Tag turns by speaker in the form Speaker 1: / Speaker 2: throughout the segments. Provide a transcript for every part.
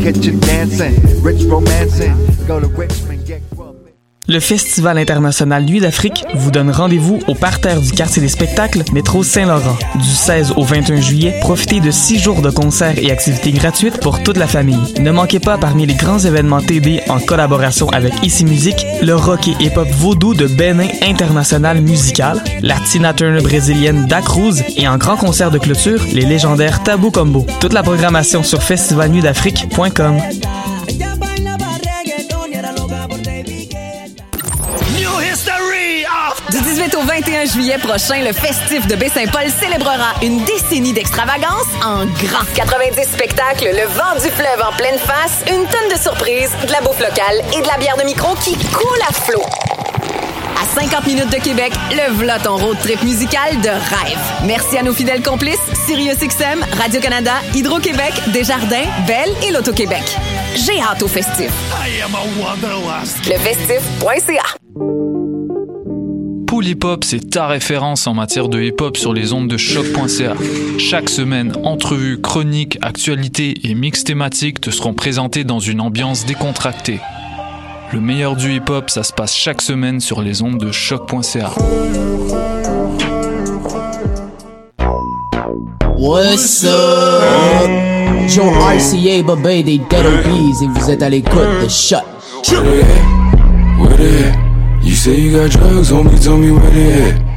Speaker 1: kitchen dancing, rich romancing. Go to Richmond.
Speaker 2: Le Festival international Nuit d'Afrique vous donne rendez-vous au parterre du quartier des spectacles, métro Saint-Laurent. Du 16 au 21 juillet, profitez de six jours de concerts et activités gratuites pour toute la famille. Ne manquez pas parmi les grands événements TD en collaboration avec Ici Musique, le rock et hip-hop vaudou de Benin International Musical, la Tina Turner brésilienne Da Cruz et en grand concert de clôture, les légendaires Tabou Combo. Toute la programmation sur festivalnuitdafrique.com.
Speaker 3: Du 18 au 21 juillet prochain, le festif de Baie-Saint-Paul célébrera une décennie d'extravagance en grand. 90 spectacles, le vent du fleuve en pleine face, une tonne de surprises, de la bouffe locale et de la bière de micro qui coule à flot. À 50 minutes de Québec, le v'là ton road trip musical de rêve. Merci à nos fidèles complices, SiriusXM, Radio-Canada, Hydro-Québec, Desjardins, Belle et l'Auto-Québec. J'ai hâte au festif. Lefestif.ca
Speaker 4: Pool Hip Hop, c'est ta référence en matière de hip hop sur les ondes de choc.ca. Chaque semaine, entrevues, chroniques, actualités et mix thématiques te seront présentés dans une ambiance décontractée. Le meilleur du hip hop, ça se passe chaque semaine sur les ondes de choc.ca.
Speaker 5: What's up? Joe RCA, Babé des Dead Obies et vous êtes à l'écoute de Shut.
Speaker 6: You say you got drugs, homie, tell me where they at.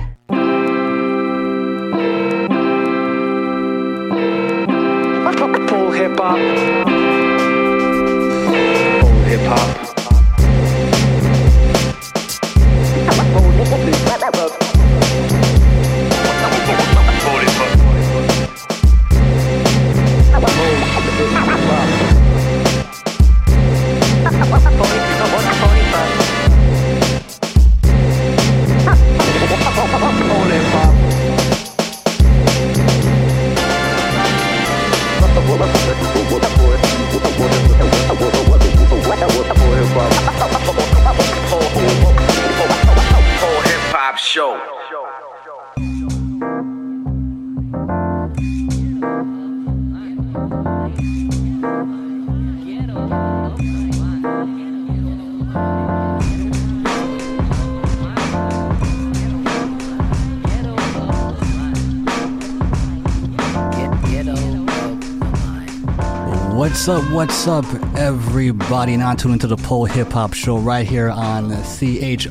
Speaker 7: What's up, everybody? Now tuned into the Pole Hip Hop Show right here on CHOQ.ca.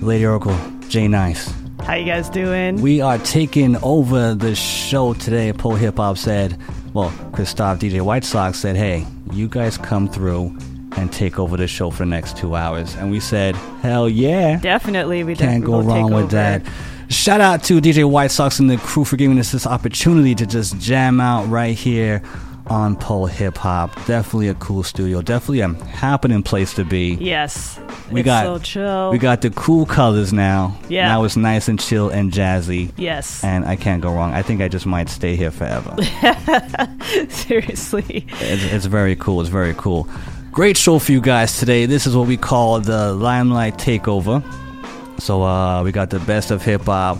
Speaker 7: Lady Oracle, J Nice.
Speaker 8: How you guys doing?
Speaker 7: We are taking over the show today. Pole Hip Hop said, well, Christoph DJ White Sox said, hey, you guys come through and take over the show for the next two hours. And we said, hell yeah.
Speaker 8: Definitely, we
Speaker 7: Can't
Speaker 8: definitely
Speaker 7: go wrong with
Speaker 8: over.
Speaker 7: that. Shout out to DJ White Sox and the crew for giving us this opportunity to just jam out right here on Pole Hip Hop. Definitely a cool studio. Definitely a happening place to be.
Speaker 8: Yes,
Speaker 7: We
Speaker 8: it's
Speaker 7: got
Speaker 8: so chill.
Speaker 7: we got the cool colors now.
Speaker 8: Yeah.
Speaker 7: Now it's nice and chill and jazzy.
Speaker 8: Yes.
Speaker 7: And I can't go wrong. I think I just might stay here forever.
Speaker 8: Seriously.
Speaker 7: it's, it's very cool. It's very cool. Great show for you guys today. This is what we call the Limelight Takeover. So uh, we got the best of hip hop,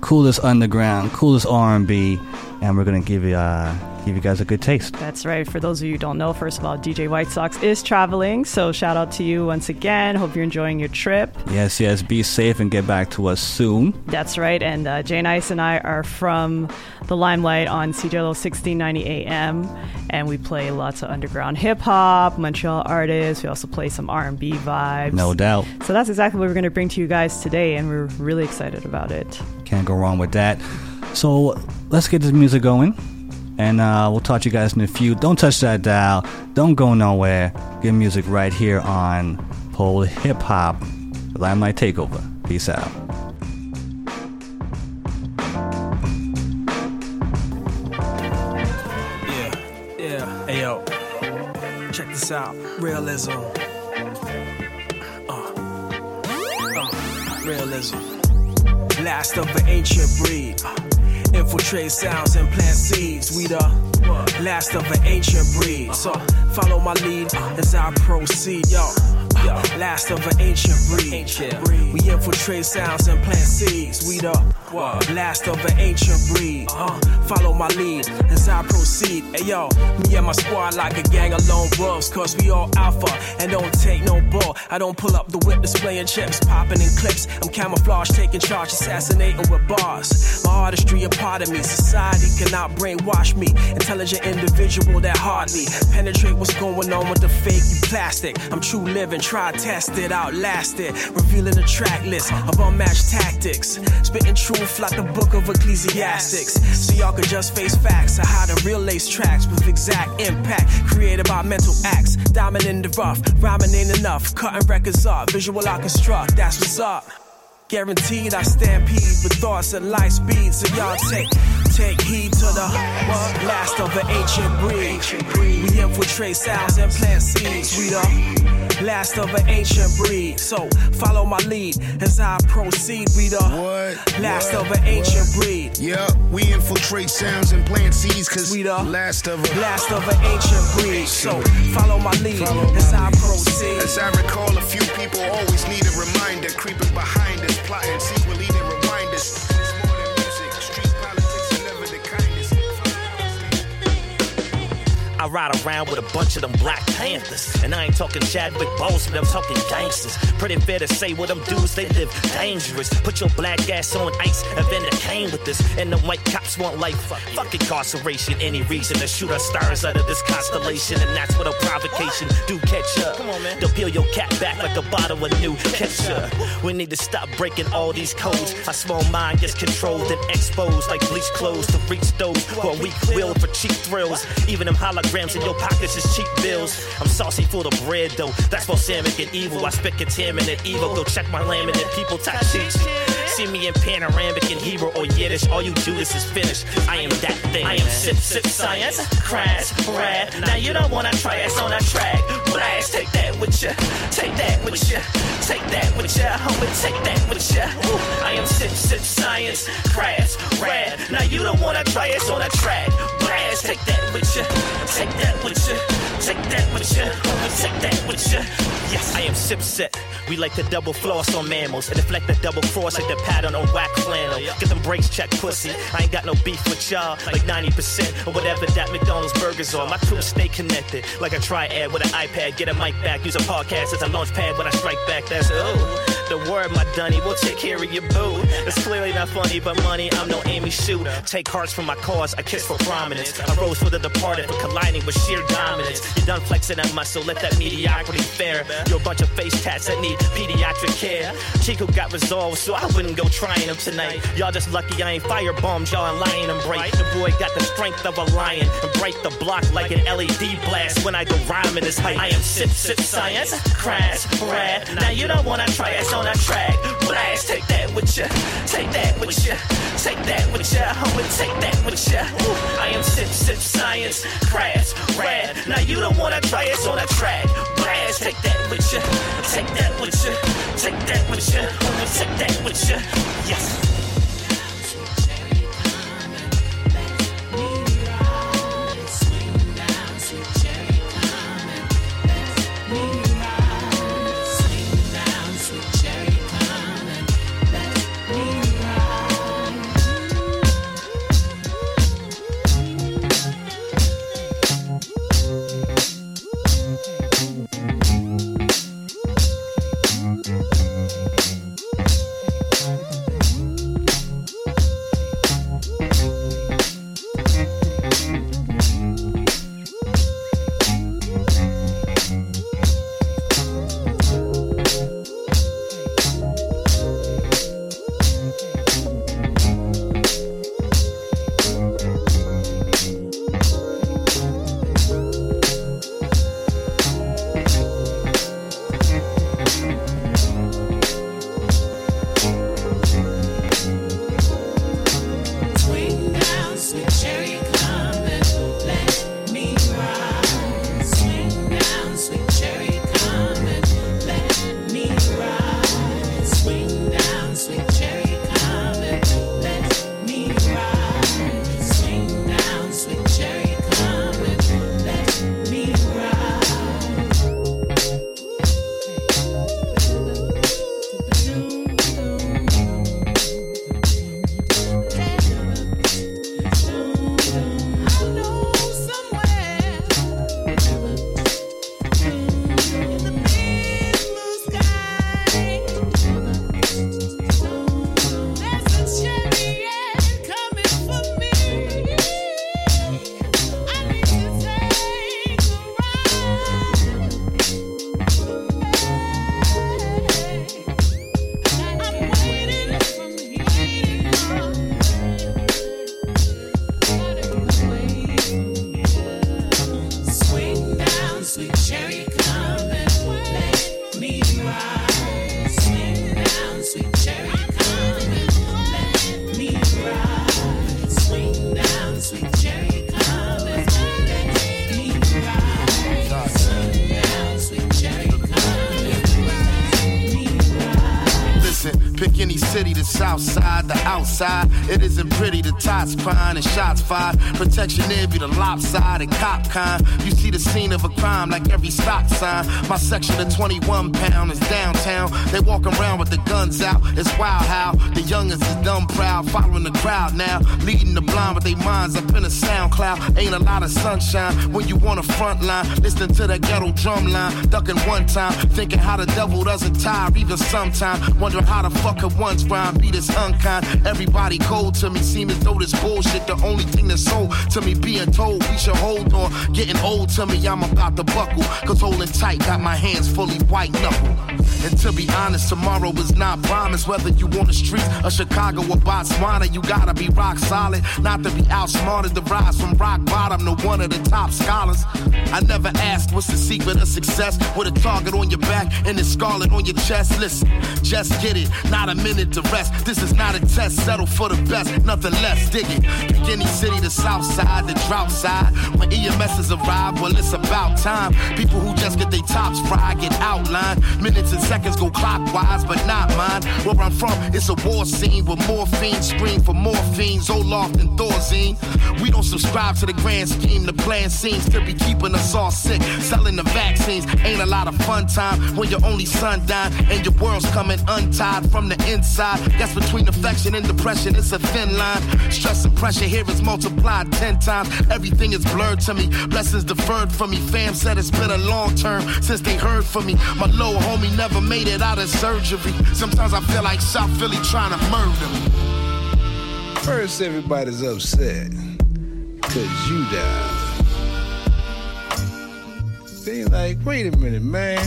Speaker 7: coolest underground, coolest R and B, and we're gonna give you uh, give you guys a good taste.
Speaker 8: That's right. For those of you who don't know, first of all, DJ White Sox is traveling. So shout out to you once again. Hope you're enjoying your trip.
Speaker 7: Yes, yes. Be safe and get back to us soon.
Speaker 8: That's right. And uh, Jay Nice and I are from the Limelight on CJLO 1690 AM, and we play lots of underground hip hop, Montreal artists. We also play some R&B vibes.
Speaker 7: No doubt.
Speaker 8: So that's exactly what we're going to bring to you guys today, and we're really excited about it.
Speaker 7: Can't go wrong with that. So let's get this music going. And uh, we'll talk to you guys in a few. Don't touch that dial. Don't go nowhere. Get music right here on Pole Hip Hop, the Limelight Takeover. Peace out.
Speaker 9: Yeah, yeah, hey yo. Check this out. Realism. Uh, uh, realism. Last of an ancient breed. Infiltrate sounds and plant seeds. We the last of an ancient breed. So follow my lead as I proceed. Yo. Last of an ancient breed. We infiltrate sounds and plant seeds. We the Last of an ancient breed. Uh, follow my lead as I proceed. Hey yo, me and my squad like a gang of lone wolves. Cause we all alpha and don't take no bull. I don't pull up the whip displaying chips, popping in clips. I'm camouflage, taking charge, assassinating with bars. My artistry a part of me. Society cannot brainwash me. Intelligent individual that hardly penetrate what's going on with the fake you plastic. I'm true living, try test it out, last it. Revealing the track list of unmatched tactics. Spitting truth like the book of Ecclesiastics. So y'all can just face facts of how to real lace tracks with exact impact. Created by mental acts. Diamond in the rough, rhyming ain't enough. Cutting records up, visual I construct, that's what's up. Guaranteed I stampede with thoughts at light speed. So y'all take take heed to the what? last of an ancient breed. We infiltrate sounds and plant seeds. We the last of an ancient breed. So follow my lead as I proceed. We the last
Speaker 10: What?
Speaker 9: of an ancient breed.
Speaker 10: Yeah, we infiltrate sounds and plant seeds cause
Speaker 9: we the
Speaker 10: last of a
Speaker 9: last of an ancient breed. So follow my lead as I proceed.
Speaker 10: As I recall, a few people always need a reminder. Creeping behind us, plotting secretly
Speaker 11: I ride around with a bunch of them Black Panthers. And I ain't talking Chadwick Boseman, I'm talking gangsters. Pretty fair to say what them dudes, they live dangerous. Put your black ass on ice, Evander Kane with this. And the white cops want life. Fuck incarceration, any reason to shoot our stars out of this constellation. And that's what a provocation do catch up. Come on, man. They'll peel your cat back like a bottle of new ketchup. We need to stop breaking all these codes. Our small mind gets controlled and exposed like bleach clothes to reach those who are weak willed for cheap thrills. Even them holograms in your pockets is cheap bills. I'm saucy for the bread though. That's balsamic and evil. I spit contaminant evil. Go check my laminate. People talk shit. See me in panoramic and hero or oh, Yiddish. All you do is is finish. I am that thing. I am sip sip science. Crash, rad. Now you don't wanna try us on a track. Blast, take that with ya. Take that with ya. Take that with ya. Homie, take that with ya. Ooh, I am sip sip science. Crash, rad. Now you don't wanna try us on a track. Take that with ya. Take that with ya. Take that with. Homie, take that with ya. Yes, I am sip set. We like to double floss on mammals and deflect the double cross like the pattern on whack flannel. Get them brakes check, pussy. I ain't got no beef with y'all, like 90% or whatever that McDonald's burgers are. My crew stay connected, like a triad with an iPad. Get a mic back, use a podcast as a launch pad when I strike back. That's oh, the word, my dunny. We'll take care of your boo. It's clearly not funny, but money. I'm no Amy Shooter. Take hearts from my cause, I kiss for prominence. I rose for the departed for colliding with sheer dominance. You're done flexing that muscle, let that mediocrity fare. You're a bunch of face tats that need pediatric care. Chico got resolved, so I wouldn't go trying him tonight. Y'all just lucky I ain't firebombed y'all and lying and bright. The boy got the strength of a lion and break the block like an LED blast when I go rhyming this height. I am sip sip science, crash, rad. Now you don't wanna try us on a track. Blast, take that with ya, take that with ya, take that with ya, homie, take that with ya. I am sip sip science, crash, rad. Now you don't wanna try it, on a track. Blast, take that with ya, take that with ya, take that with ya, homie, take that with ya. Yes.
Speaker 12: Pretty, crying and shots fired. Protection there be the lopsided cop kind. You see the scene of a crime like every stop sign. My section of 21 pound is downtown. They walk around with the guns out. It's wild how the youngest is dumb proud, following the crowd now. Leading the blind with their minds up in a sound cloud. Ain't a lot of sunshine when you on the front line. Listening to that ghetto drum line. Ducking one time. Thinking how the devil doesn't tire even sometime. Wondering how the fuck could once rhyme be this unkind. Everybody cold to me. Seem as though this bullshit the only thing that's sold to me. Being told we should hold on. Getting old to me, I'm about to buckle. Cause holding tight got my hands fully white knuckle. And to be honest, tomorrow is not promised. Whether you on the streets of Chicago or Botswana, you gotta be rock solid. Not to be outsmarted, to rise from rock bottom to one of the top scholars. I never asked what's the secret of success. With a target on your back and a scarlet on your chest. Listen, just get it, not a minute to rest. This is not a test, settle for the best, nothing less. Dig it. Pick any city, the south side, the drought side. When EMSs arrive, well, it's about time. People who just get their tops fried get outlined. Minutes and seconds go clockwise, but not mine. Where I'm from, it's a war scene with morphine scream for morphine, Zoloft and Thorazine. We don't subscribe to the grand scheme. The plan seems to be keeping us all sick. Selling the vaccines ain't a lot of fun time when your only son died and your world's coming untied from the inside. That's between affection and depression. It's a thin line. Stress and pressure here is multiplied ten times. Everything is blurred to me. Blessings deferred from me. Fam said it's been a long term since they heard from me. My little homie never made it out of surgery. Sometimes I feel like South Philly trying to murder me.
Speaker 13: First, everybody's upset because you died. They like, wait a minute, man.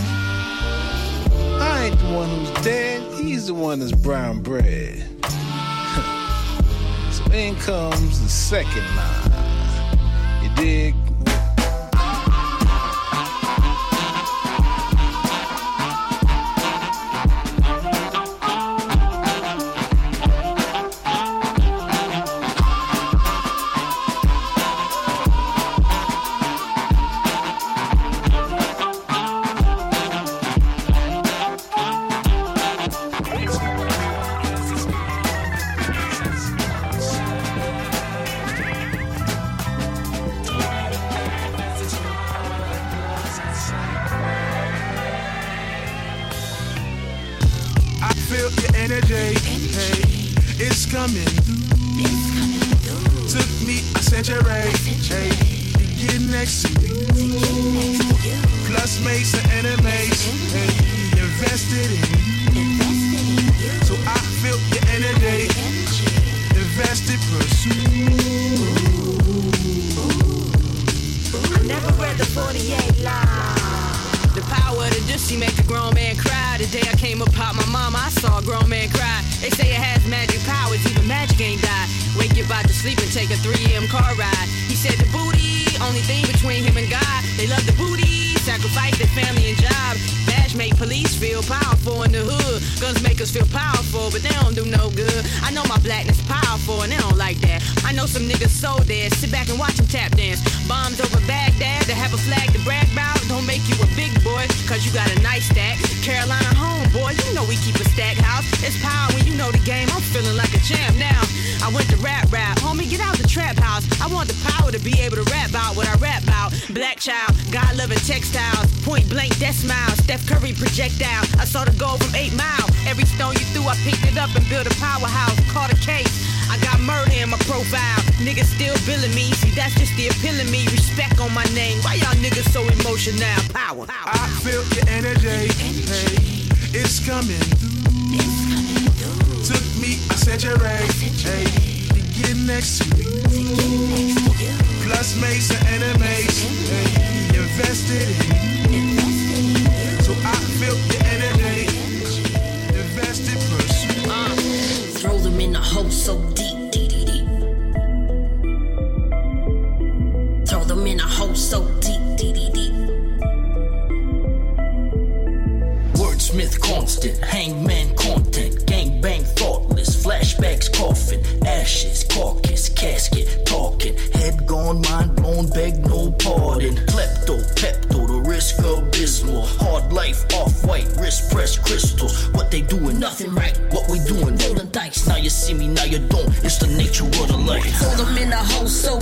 Speaker 13: I ain't the one who's dead. He's the one that's brown bread. In comes the second line. You dig?
Speaker 14: So emotional? Power.
Speaker 15: I feel your energy. Hey, it's coming through. Took me a century. Hey, to get next to you. Plus made some enemies. Hey, invested in you. So I feel your energy. Invested, pursue.
Speaker 16: Uh, throw them in a hole so deep, constant. Hangman content, gangbang thoughtless. Flashbacks, coffin, ashes, carcass, casket, talking. Head gone, mind blown, beg no pardon. Klepto, pepto, the risk abysmal. Hard life, off white, wrist press crystals. What they doing, nothing right. What we doing, rolling dice. Now you see me, now you don't. It's the nature of the life. Hold them in a hole so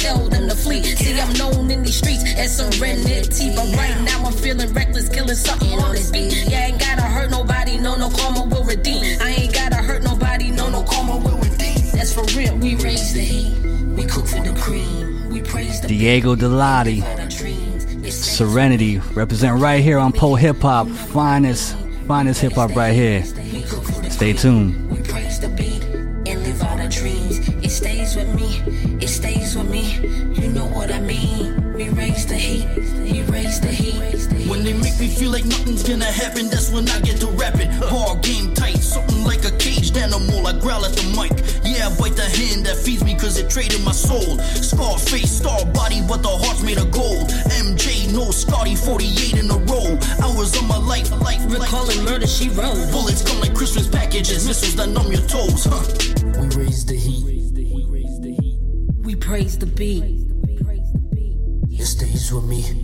Speaker 16: tell them to flee. See, I'm known in these streets as serenity. But right now I'm feeling reckless, killing something on this beat. Yeah, ain't gotta hurt nobody, no, no karma will redeem. I ain't gotta hurt nobody, no, no karma will redeem. That's for real. We raise the heat, we cook for the cream, we praise the
Speaker 7: Diego Delati, Serenity, represent right here on Pole Hip Hop, finest, finest hip hop right here. Stay tuned.
Speaker 16: She wrote.
Speaker 12: Bullets come like Christmas packages, missiles that numb your toes, huh?
Speaker 16: We raise the heat. We praise the beat.
Speaker 12: It stays with me.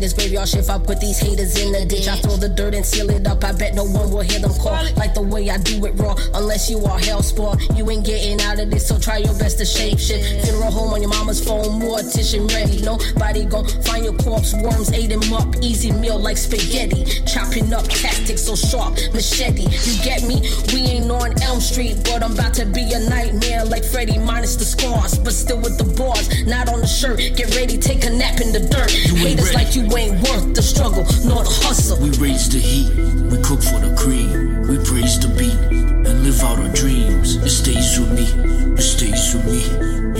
Speaker 16: Nighters, graveyard shift. I put these haters in the ditch. I throw the dirt and seal it up. I bet no one will hear them call like the way I do it raw. Unless you are hell spawn, you ain't getting out of this. So try your best to shape shit. Funeral home on your mama's phone, mortician ready. Nobody gon' find your corpse. Worms ate him up, easy meal like spaghetti. Chopping up tactics so sharp, machete. You get me? We ain't on Elm Street, but I'm about to be a nightmare like Freddy minus the scars, but still with the bars. Not on the shirt. Get ready, take a nap in the dirt. Haters like you ain't worth the struggle nor the hustle.
Speaker 12: We raise the heat, we cook for the cream, we praise the beat and live out our dreams. It stays with me, it stays with me.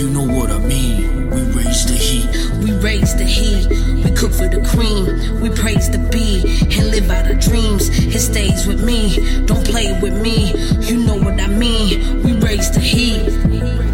Speaker 12: You know what I mean. We raise the heat,
Speaker 16: We raise the heat, we cook for the cream, we praise the beat and live out our dreams. It stays with me, don't play with me. You know what I mean. We raise the heat.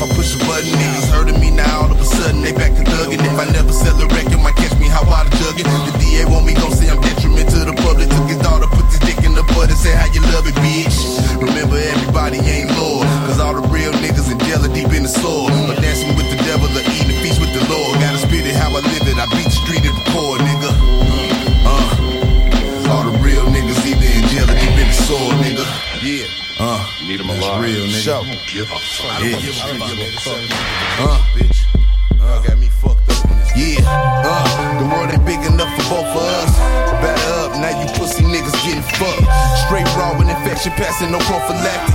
Speaker 17: If I push a button. Niggas hurting me now, all of a sudden they back to thugging. If I never sell a record, might catch me how I jugging. The DA want me, gon' say I'm detriment to the public. Took his daughter, put his dick in the butt and say how you love it, bitch. Real nigga. Show. Give a fuck. Yeah. Uh, bitch. Uh, got me fucked up. Yeah. Uh, the world ain't big enough for both of us. Batter up, now you getting fucked. Straight raw with infection passing, no prophylactic.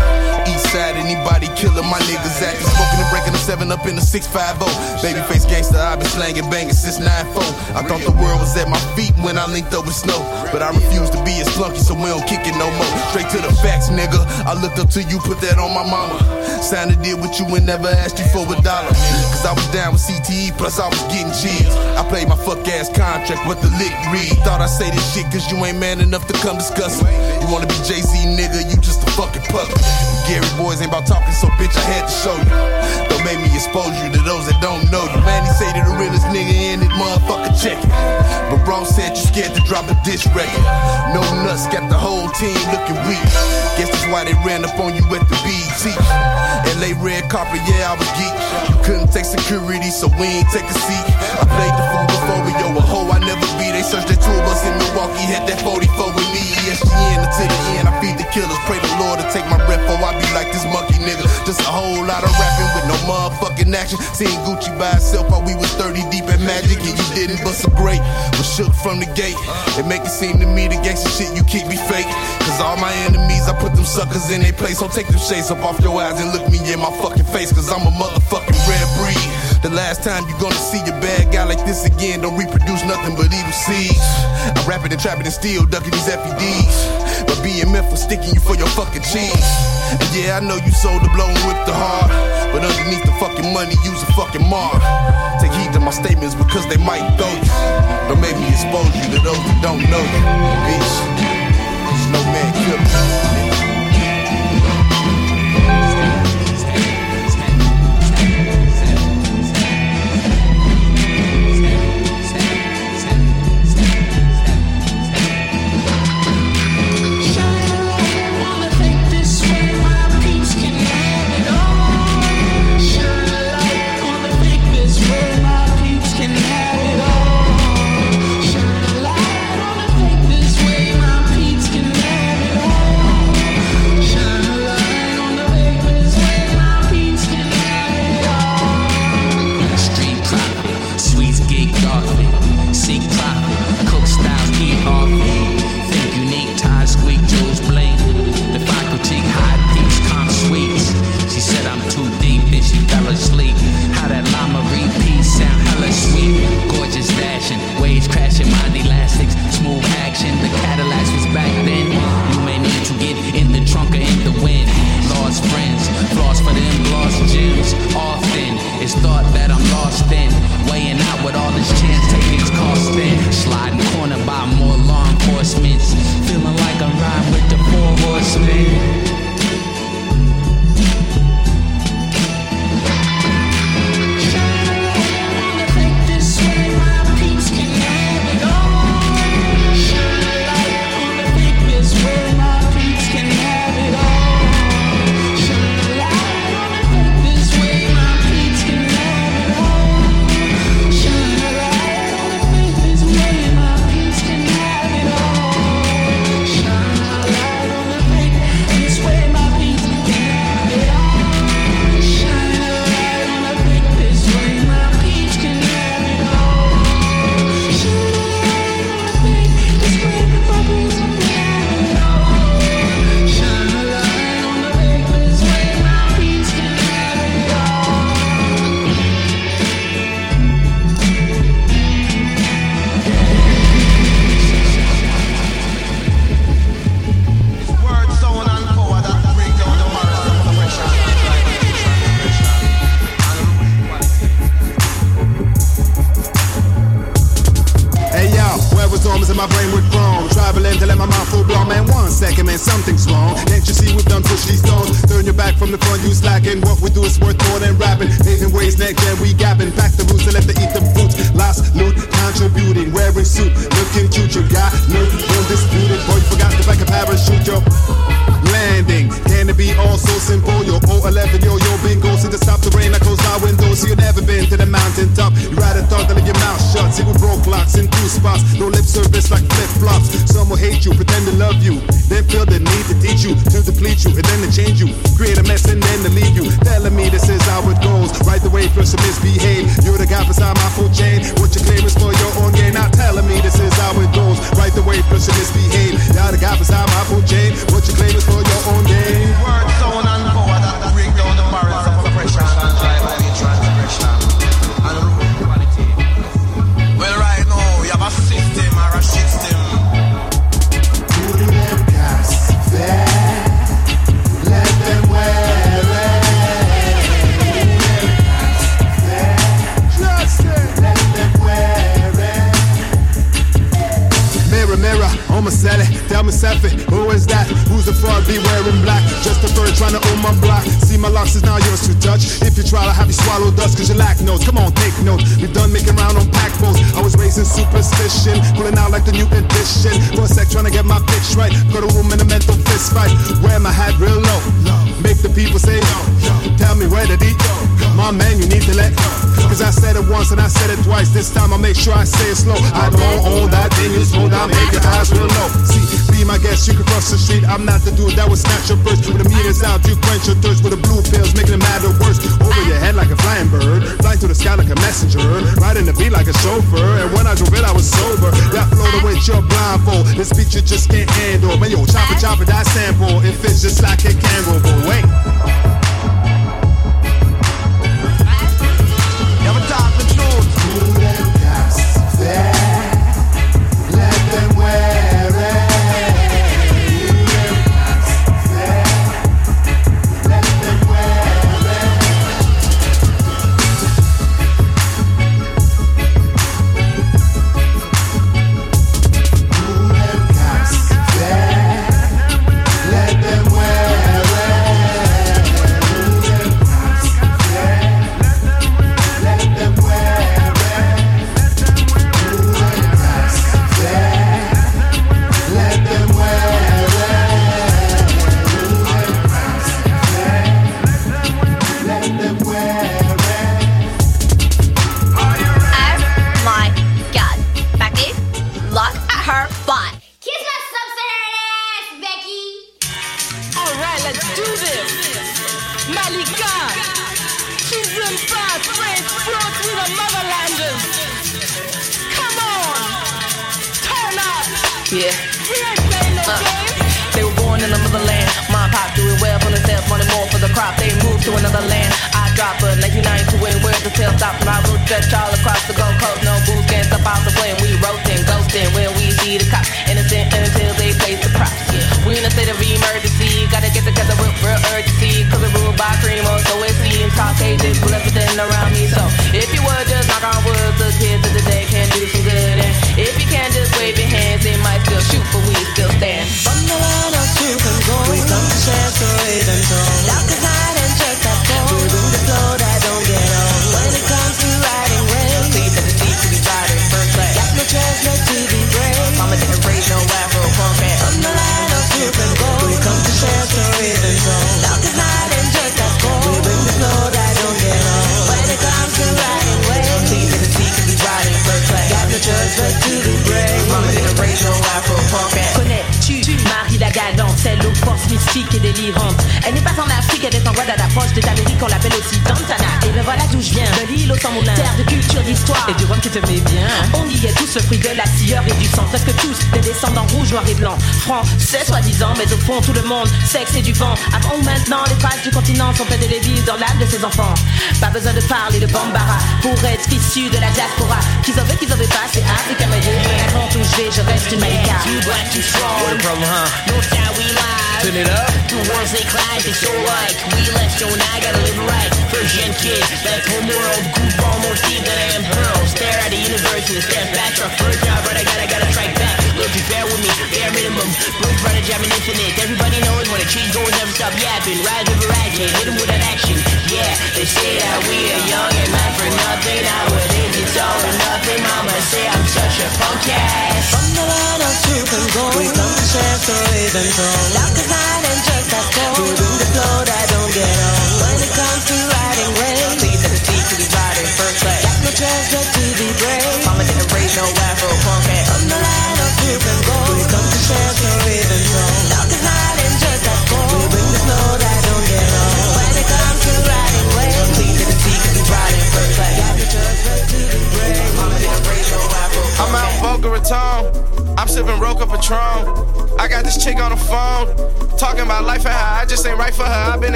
Speaker 17: East side, anybody killing my niggas acting. Smoking and breaking the seven up in the 650. Babyface gangster, i been slanging, banging since 9-4. I thought the world was at my feet when I linked up with Snow. But I refuse to be as flunky, so we don't kick it no more. Straight to the facts, nigga. I looked up to you, put that on my mama. Signed a deal with you and never asked you for a dollar. Cause I was down with CTE, plus I was getting cheers. I played my fuck ass contract, what the lick read. Thought I say this shit cause you ain't man enough to come discuss it. You wanna be Jay Z, nigga, you just a fucking puppet. Gary boys ain't about talking, so bitch, I had to show you. Don't make me expose you to those that don't know you. Man, he say that the realest nigga in it, motherfucker, check it. But bro said you scared to drop a diss record. No nuts, got the whole team looking weak. Guess that's why they ran up on you at the BET. LA red carpet, yeah, I was geek. You couldn't take security, so we ain't take a seat. I played the fool before we yo, a hoe I never be. They searched that tour bus in Milwaukee, had that 44 with me. ESPN until the end, I feed the killers. Pray the Lord to take my breath, or I be like this monkey nigga. Just a whole lot of rapping with no motherfucking action. Seeing Gucci by itself while we was 30 deep at magic, and you didn't bust a great. Was shook from the gate. It make it seem to me the gangsta shit you keep me fake. Cause all my enemies, I put them suckers in their place. So take them shades up off your eyes and look me in my fucking face. Cause I'm a motherfucking red breed. The last time you gonna see a bad guy like this again, don't reproduce nothing but evil seeds. I rap it and trap it and steal, ducking these FEDs.
Speaker 10: But BMF was sticking you for your fucking cheese. And yeah, I know you sold the blow and whipped the heart. But underneath the fucking money, use a fucking mark. Take heed to my statements because they might throw you. Don't make me expose you to those who don't know you. Bitch, no man
Speaker 18: could. listening.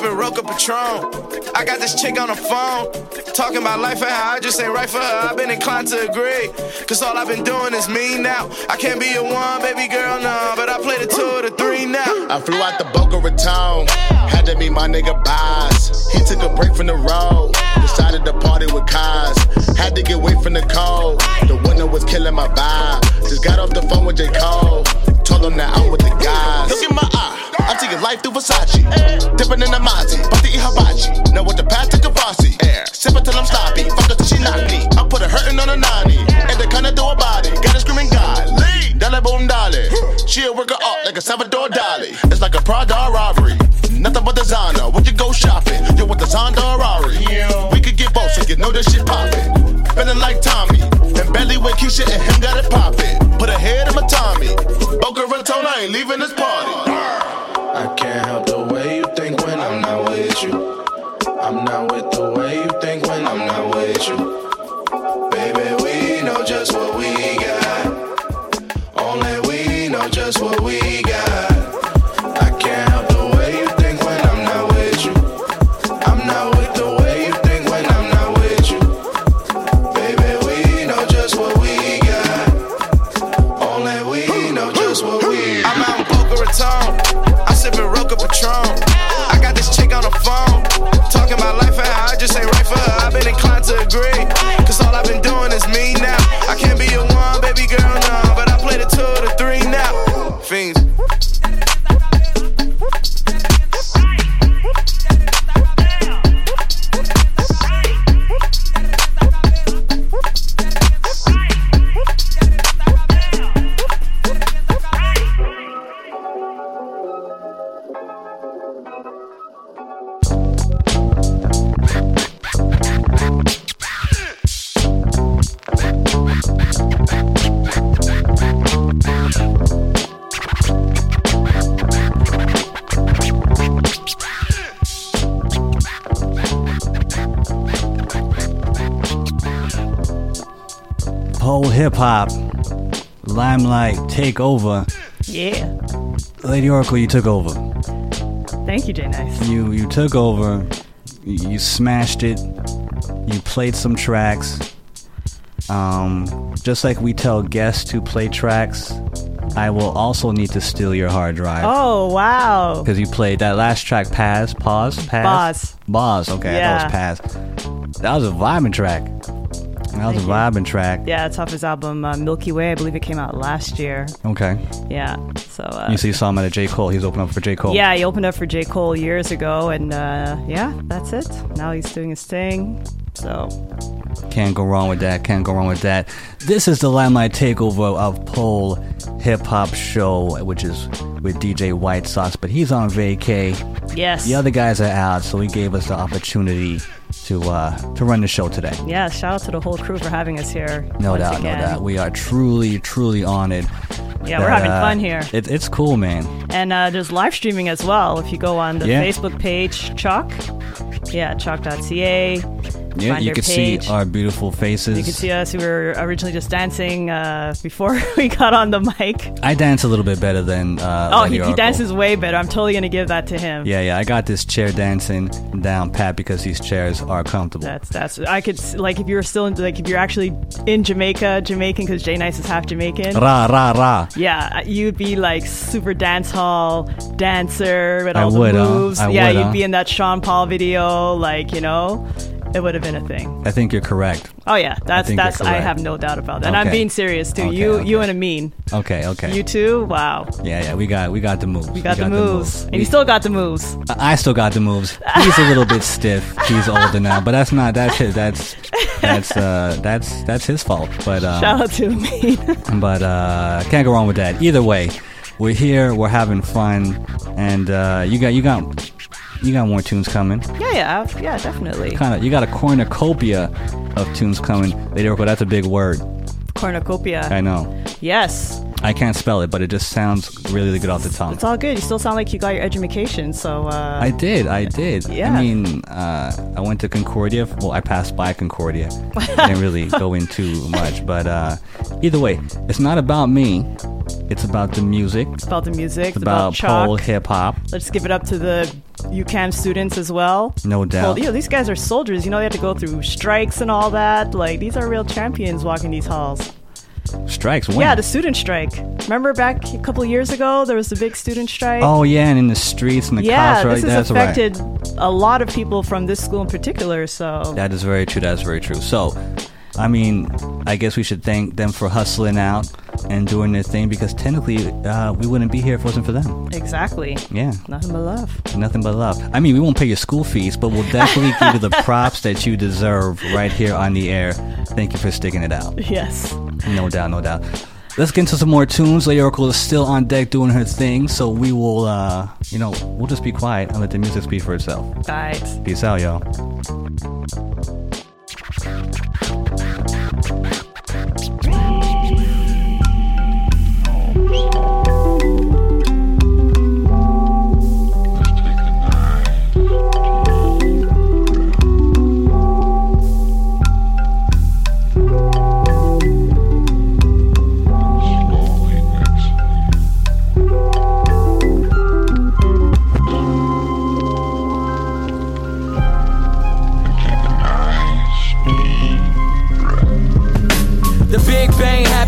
Speaker 18: sipping Roca Patron. I got this chick on the phone, talking about life and how I just ain't right for her. I've been inclined to agree, cause all I've been doing is me now. I can't be a one, baby girl, nah, but I play the two or the three now. I
Speaker 19: flew out to Boca Raton, had to meet my nigga Boz. He took a break from the road, decided to party with Cos. Had to get away from the cold. The winter was killing my vibe. Just got off the phone with J. Cole. Told him that I'm with the guys. Look in my eye. I'm taking life through Versace. Dipping in the Monty. About to eat hibachi. Know what the path to Kavasi. Sip it till I'm sloppy. Fuck her till she knock me. I put a hurting on a nani. And they kinda do a body. Got a screaming God. Dale boom dolly. She a worker art like a Salvador Dali. It's like a Prada robbery. Nothing but designer. Would you go shopping? You want the Zonda yeah We could get both, so you know this shit poppin'. Feeling like Tommy. And belly with Keisha and him got it poppin'. Put a head in my Tommy. Boca Raton, I ain't leaving this party.
Speaker 20: I can't help the way you think when I'm not with you. I'm not with the way you think when I'm not with you. Baby, we know just what we got. Only we know just what we got.
Speaker 18: to agree. Cause all I've been doing is me now. I can't be your one,
Speaker 7: baby girl. Hip Hop, Limelight Takeover.
Speaker 21: Yeah.
Speaker 7: Lady Oracle, you took over.
Speaker 21: Thank you, Jay Nice.
Speaker 7: You you took over. You, you smashed it. You played some tracks. Um, just like we tell guests to play tracks, I will also need to steal your hard drive.
Speaker 21: Oh, wow.
Speaker 7: Because you played that last track, Paz, Pause, pass,
Speaker 21: Pause.
Speaker 7: Pause. Okay,
Speaker 21: Yeah.
Speaker 7: that was pass. That was a vibing track. That was a vibing track.
Speaker 21: Yeah, it's off his album uh, Milky Way. I believe it came out last year.
Speaker 7: Okay.
Speaker 21: Yeah. So. Uh,
Speaker 7: you see, you saw him at a J Cole. He's opening up for J Cole.
Speaker 21: Yeah, he opened up for J. Cole years ago, and uh, yeah, that's it. Now he's doing his thing. So,
Speaker 7: Can't go wrong with that. Can't go wrong with that. This is the Limelight Takeover of Pole Hip Hop Show, which is with DJ White Sox, but he's on vacay.
Speaker 21: Yes.
Speaker 7: The other guys are out, so he gave us the opportunity to uh, to run the show today.
Speaker 21: yeah, shout out to the whole crew for having us here.
Speaker 7: No doubt,
Speaker 21: again.
Speaker 7: no doubt. We are truly, truly honored.
Speaker 21: Yeah, we're having
Speaker 7: uh,
Speaker 21: fun here.
Speaker 7: It, it's cool, man.
Speaker 21: And uh, there's live streaming as well. If you go on the
Speaker 7: Yeah.
Speaker 21: Facebook page, CHOQ. Yeah, CHOQ.ca.
Speaker 7: Yeah, you
Speaker 21: our
Speaker 7: can see our beautiful faces.
Speaker 21: You can see us. We were originally just dancing uh, before we got on the mic.
Speaker 7: I dance a little bit better than. Uh,
Speaker 21: oh, he, he dances way better. I'm totally gonna give that to him.
Speaker 7: Yeah, yeah. I got this chair dancing down pat because these chairs are comfortable.
Speaker 21: That's that's. I could like if you were still in like if you're actually in Jamaica, Jamaican because Jay Nice is half Jamaican.
Speaker 7: Ra ra ra.
Speaker 21: Yeah, you'd be like super dance hall dancer with all
Speaker 7: would,
Speaker 21: the
Speaker 7: huh?
Speaker 21: moves.
Speaker 7: I
Speaker 21: yeah,
Speaker 7: would,
Speaker 21: you'd be in that Sean Paul video, like you know, it would have been a thing.
Speaker 7: I think you're correct.
Speaker 21: Oh yeah, that's
Speaker 7: you're
Speaker 21: that's. I have no doubt about that. And I'm being serious too.
Speaker 7: Okay,
Speaker 21: you
Speaker 7: okay.
Speaker 21: you and Amin.
Speaker 7: Okay, okay.
Speaker 21: You too. Wow.
Speaker 7: yeah, yeah. We got we got the moves.
Speaker 21: We got, the, moves. and you still got the moves.
Speaker 7: I I still got the moves. He's a little bit stiff. He's older now, but that's not that's his that's that's uh that's that's his fault. But uh,
Speaker 21: Shout out to Amin.
Speaker 7: but uh, can't go wrong with that. Either way, we're here. We're having fun, and uh, you got you got you got more tunes coming.
Speaker 21: yeah, yeah, I've- yeah, definitely.
Speaker 7: Kind of, you got a cornucopia of tunes coming. Lady Oracle, that's a big word.
Speaker 21: Cornucopia.
Speaker 7: I know.
Speaker 21: Yes,
Speaker 7: I can't spell it, but it just sounds really really good off the tongue.
Speaker 21: it's all good. You still sound like you got your education. So uh,
Speaker 7: I did, I did.
Speaker 21: Yeah.
Speaker 7: I mean, uh, I went to Concordia. Well, I passed by Concordia. I didn't really go into much, but uh, either way, it's not about me. It's about the music.
Speaker 21: It's about the music.
Speaker 7: It's
Speaker 21: It's
Speaker 7: about pole hip hop.
Speaker 21: Let's give it up to the UQAM students as well.
Speaker 7: No doubt.
Speaker 21: Well, you know, these guys are soldiers. You know, they have to go through strikes and all that. Like, these are real champions walking these halls.
Speaker 7: Strikes. When?
Speaker 21: Yeah, the student strike. Remember back a couple of years ago, there was the big student strike?
Speaker 7: Oh yeah, and in the streets and the
Speaker 21: yeah,
Speaker 7: cops, right?
Speaker 21: this has
Speaker 7: That's
Speaker 21: affected
Speaker 7: right.
Speaker 21: a lot of people from this school in particular. So
Speaker 7: That is very true. That's very true. So, I mean, I guess we should thank them for hustling out and doing their thing because technically, uh, we wouldn't be here if it wasn't for them.
Speaker 21: exactly,
Speaker 7: Yeah.
Speaker 21: nothing but love.
Speaker 7: Nothing but love. I mean, we won't pay your school fees, but we'll definitely give you the props that you deserve right here on the air. Thank you for sticking it out.
Speaker 21: Yes.
Speaker 7: No doubt, no doubt. Let's get into some more tunes. Lady Oracle is still on deck doing her thing, so we will, uh, you know, we'll just be quiet and let the music speak for itself.
Speaker 21: Right.
Speaker 7: Peace out, y'all.
Speaker 22: The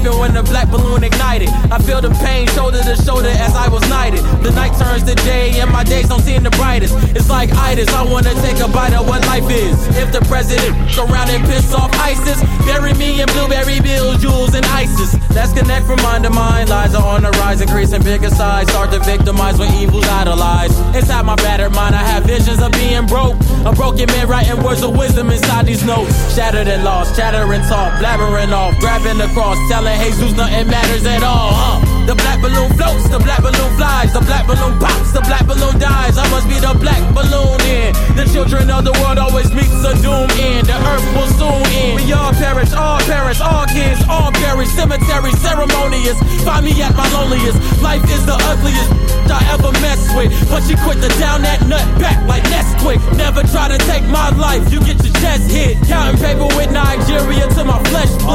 Speaker 22: Bang happened when the black balloon ignited. I feel the pain shoulder to shoulder as I was knighted. The night turns to day and my days don't seem the brightest. It's like itis, I wanna take a bite of what life is. If the president around and piss off ISIS, bury me in blueberry bills, jewels, and ISIS. Let's connect from mind to mind. Lies are on the rise, increasing bigger size. Start to victimize when evil's idolized. Inside my battered mind, I have visions of being broke. A broken man writing words of wisdom inside these notes. Shattered and lost, chattering talk, blabbering off, grabbing the cross, telling Jesus nothing matters at all. Huh? The black balloon floats, the black balloon flies, the black balloon pops, the black balloon dies. I must be the black balloon in. The children of the world always meets a doom end. The earth will soon end. We all perish, all parents, all kids, all perish. Cemetery ceremonious. Find me at my loneliest. Life is the ugliest I ever mess with. But she quit to down that nut back like Nesquik. Never try to take my life, you get your chest hit. Counting paper with Nigeria till my flesh split.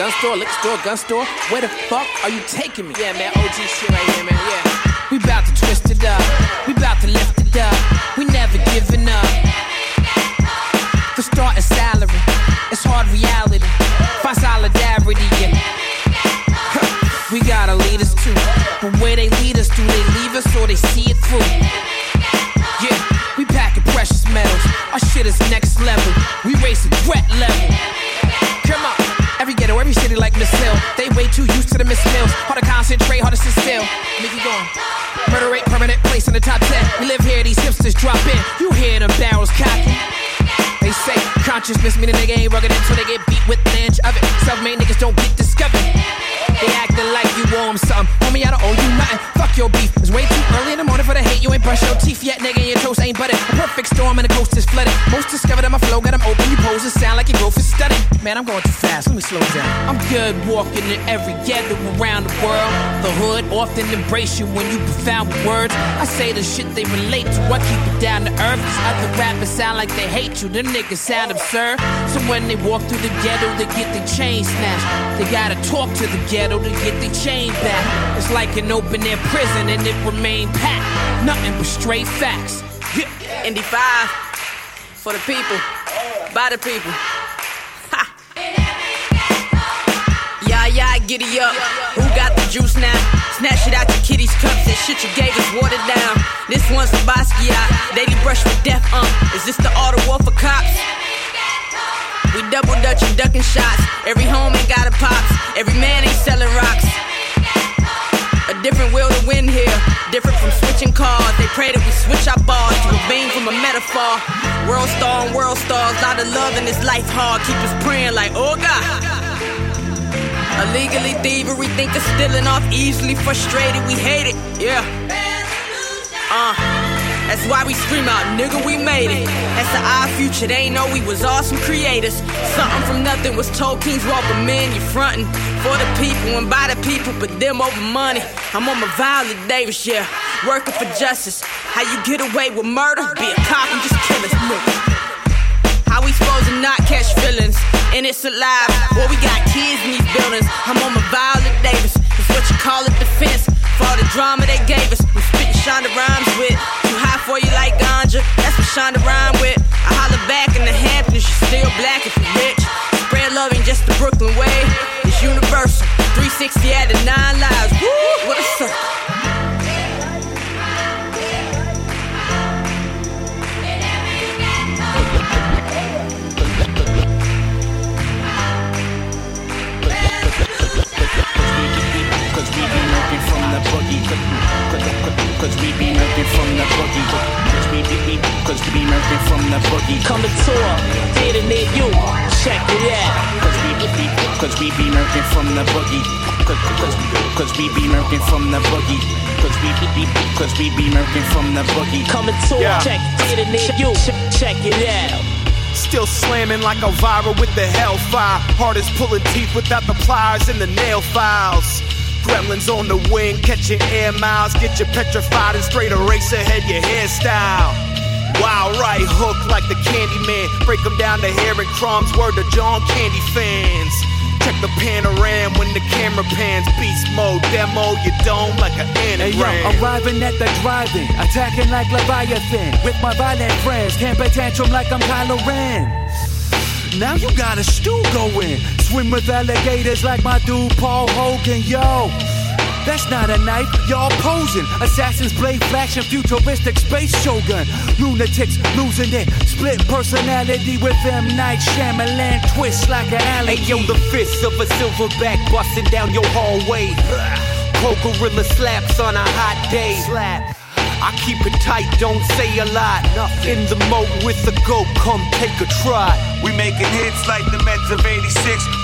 Speaker 13: Gun store, liquor store, gun store. Where the fuck are you taking me? Yeah, man, OG shit right here, man. Yeah. We bout to twist it up. We bout to lift it up. We never giving up. The start is salary. It's hard reality. Find solidarity it. We gotta lead us too. But where they lead us, do they leave us or they see it through? Yeah, we packing precious metals. Our shit is next level. Way too used to the Miss Mills. Hard to concentrate, hard to sit still. Make you going. Murder rate, permanent place in the top 10. We live here, these hipsters drop in. You hear them barrels cocking. They say consciousness mean a nigga ain't rugged until they get beat with an inch of it. Self-made niggas don't get discovered. They acting like you owe 'em something. Homie, I don't owe you nothing. Fuck your beef. It's way too early brush your teeth yet, nigga. and Your toast ain't buttered. A perfect storm and the coast is flooded. Most discovered that my flow got 'em open. You poses sound like your growth is stunning. Man, I'm going too fast. Let me slow down. I'm good walking in every ghetto around the world. The hood often embrace you when you profound with words. I say the shit they relate to. I keep it down to earth. These other rappers sound like they hate you. Them niggas sound absurd. So when they walk through the ghetto, they get their chain snatched. They gotta talk to the ghetto to get their chain back. Like an open air prison and it remain packed. Nothing but straight facts. Yeah.
Speaker 23: Indy 5 for the people, by the people. Yeah, yeah, giddy up. Who got the juice now? Snatch it out your kitty's cup. That shit you gave us watered down. This one's for Basquiat. Daily brush with death, um. Is this the auto war for cops? We double dutch and ducking shots. Every home ain't got a pops. Every man ain't selling rocks. Different will to win here. Different from switching cars. They pray that we switch our bars to a vein from a metaphor. World star and world stars. Lot of love in this life hard. Keep us praying like, oh God. Illegally thievery, think of stealing off easily frustrated. We hate it, yeah. Uh, that's why we scream out, nigga, we made it. That's the our future, they know we was awesome creators. Something from nothing was told kings man, you frontin' for the people and by the people, but them over money. I'm on my Viola Davis, yeah. Working for justice. How you get away with murder? Be a cop and just kill us, nigga. How we supposed to not catch feelings? And it's alive. Boy, we got kids in these buildings. I'm on my Viola Davis. It's what you call it defense. For all the drama they gave us. We spitting Shonda rhymes with. Too high for you like ganja. That's what Shonda rhyme 360 at the nine lives. Woo! What a circle.
Speaker 24: Cause we be looking from the boogie. Cause we be looking from the boogie. Cause we be, cause we be looking from the boogie.
Speaker 25: Come to tour, did it near you. Check it out.
Speaker 24: Cause we be, cause we be lurking from the boogie. Cause, cause, cause we be lurking from the boogie. Cause we be, cause we be lurking from the boogie.
Speaker 25: Coming to tour, check, did it near you. Check it out.
Speaker 17: Still slamming like a viral with the hellfire. Hardest pulling teeth without the pliers and the nail files. Gremlins on the wing, catching air miles. Get you petrified and straight erase ahead your hairstyle. Wild right hook like the candy man. Break them down to hair and crumbs. Word to John Candy fans. Check the panoram when the camera pans. Beast mode, demo your dome like an
Speaker 26: Hey
Speaker 17: anagram.
Speaker 26: yo, arriving at the drive-in, attacking like Leviathan. With my violent friends, temper tantrum like I'm Kylo Ren. Now you got a stew going. Swim with alligators like my dude Paul Hogan, yo. That's not a knife, y'all posing. Assassin's blade flashing futuristic space shogun. Lunatics losing it. Split personality with M. Night Shyamalan twist like an alley.
Speaker 17: Hey yo, the fist of a silverback busting down your hallway. Pro gorilla slaps on a hot day. Slap. I keep it tight, don't say a lot. In the moat with the goat, come take a trot.
Speaker 15: We making hits like the Mets of 86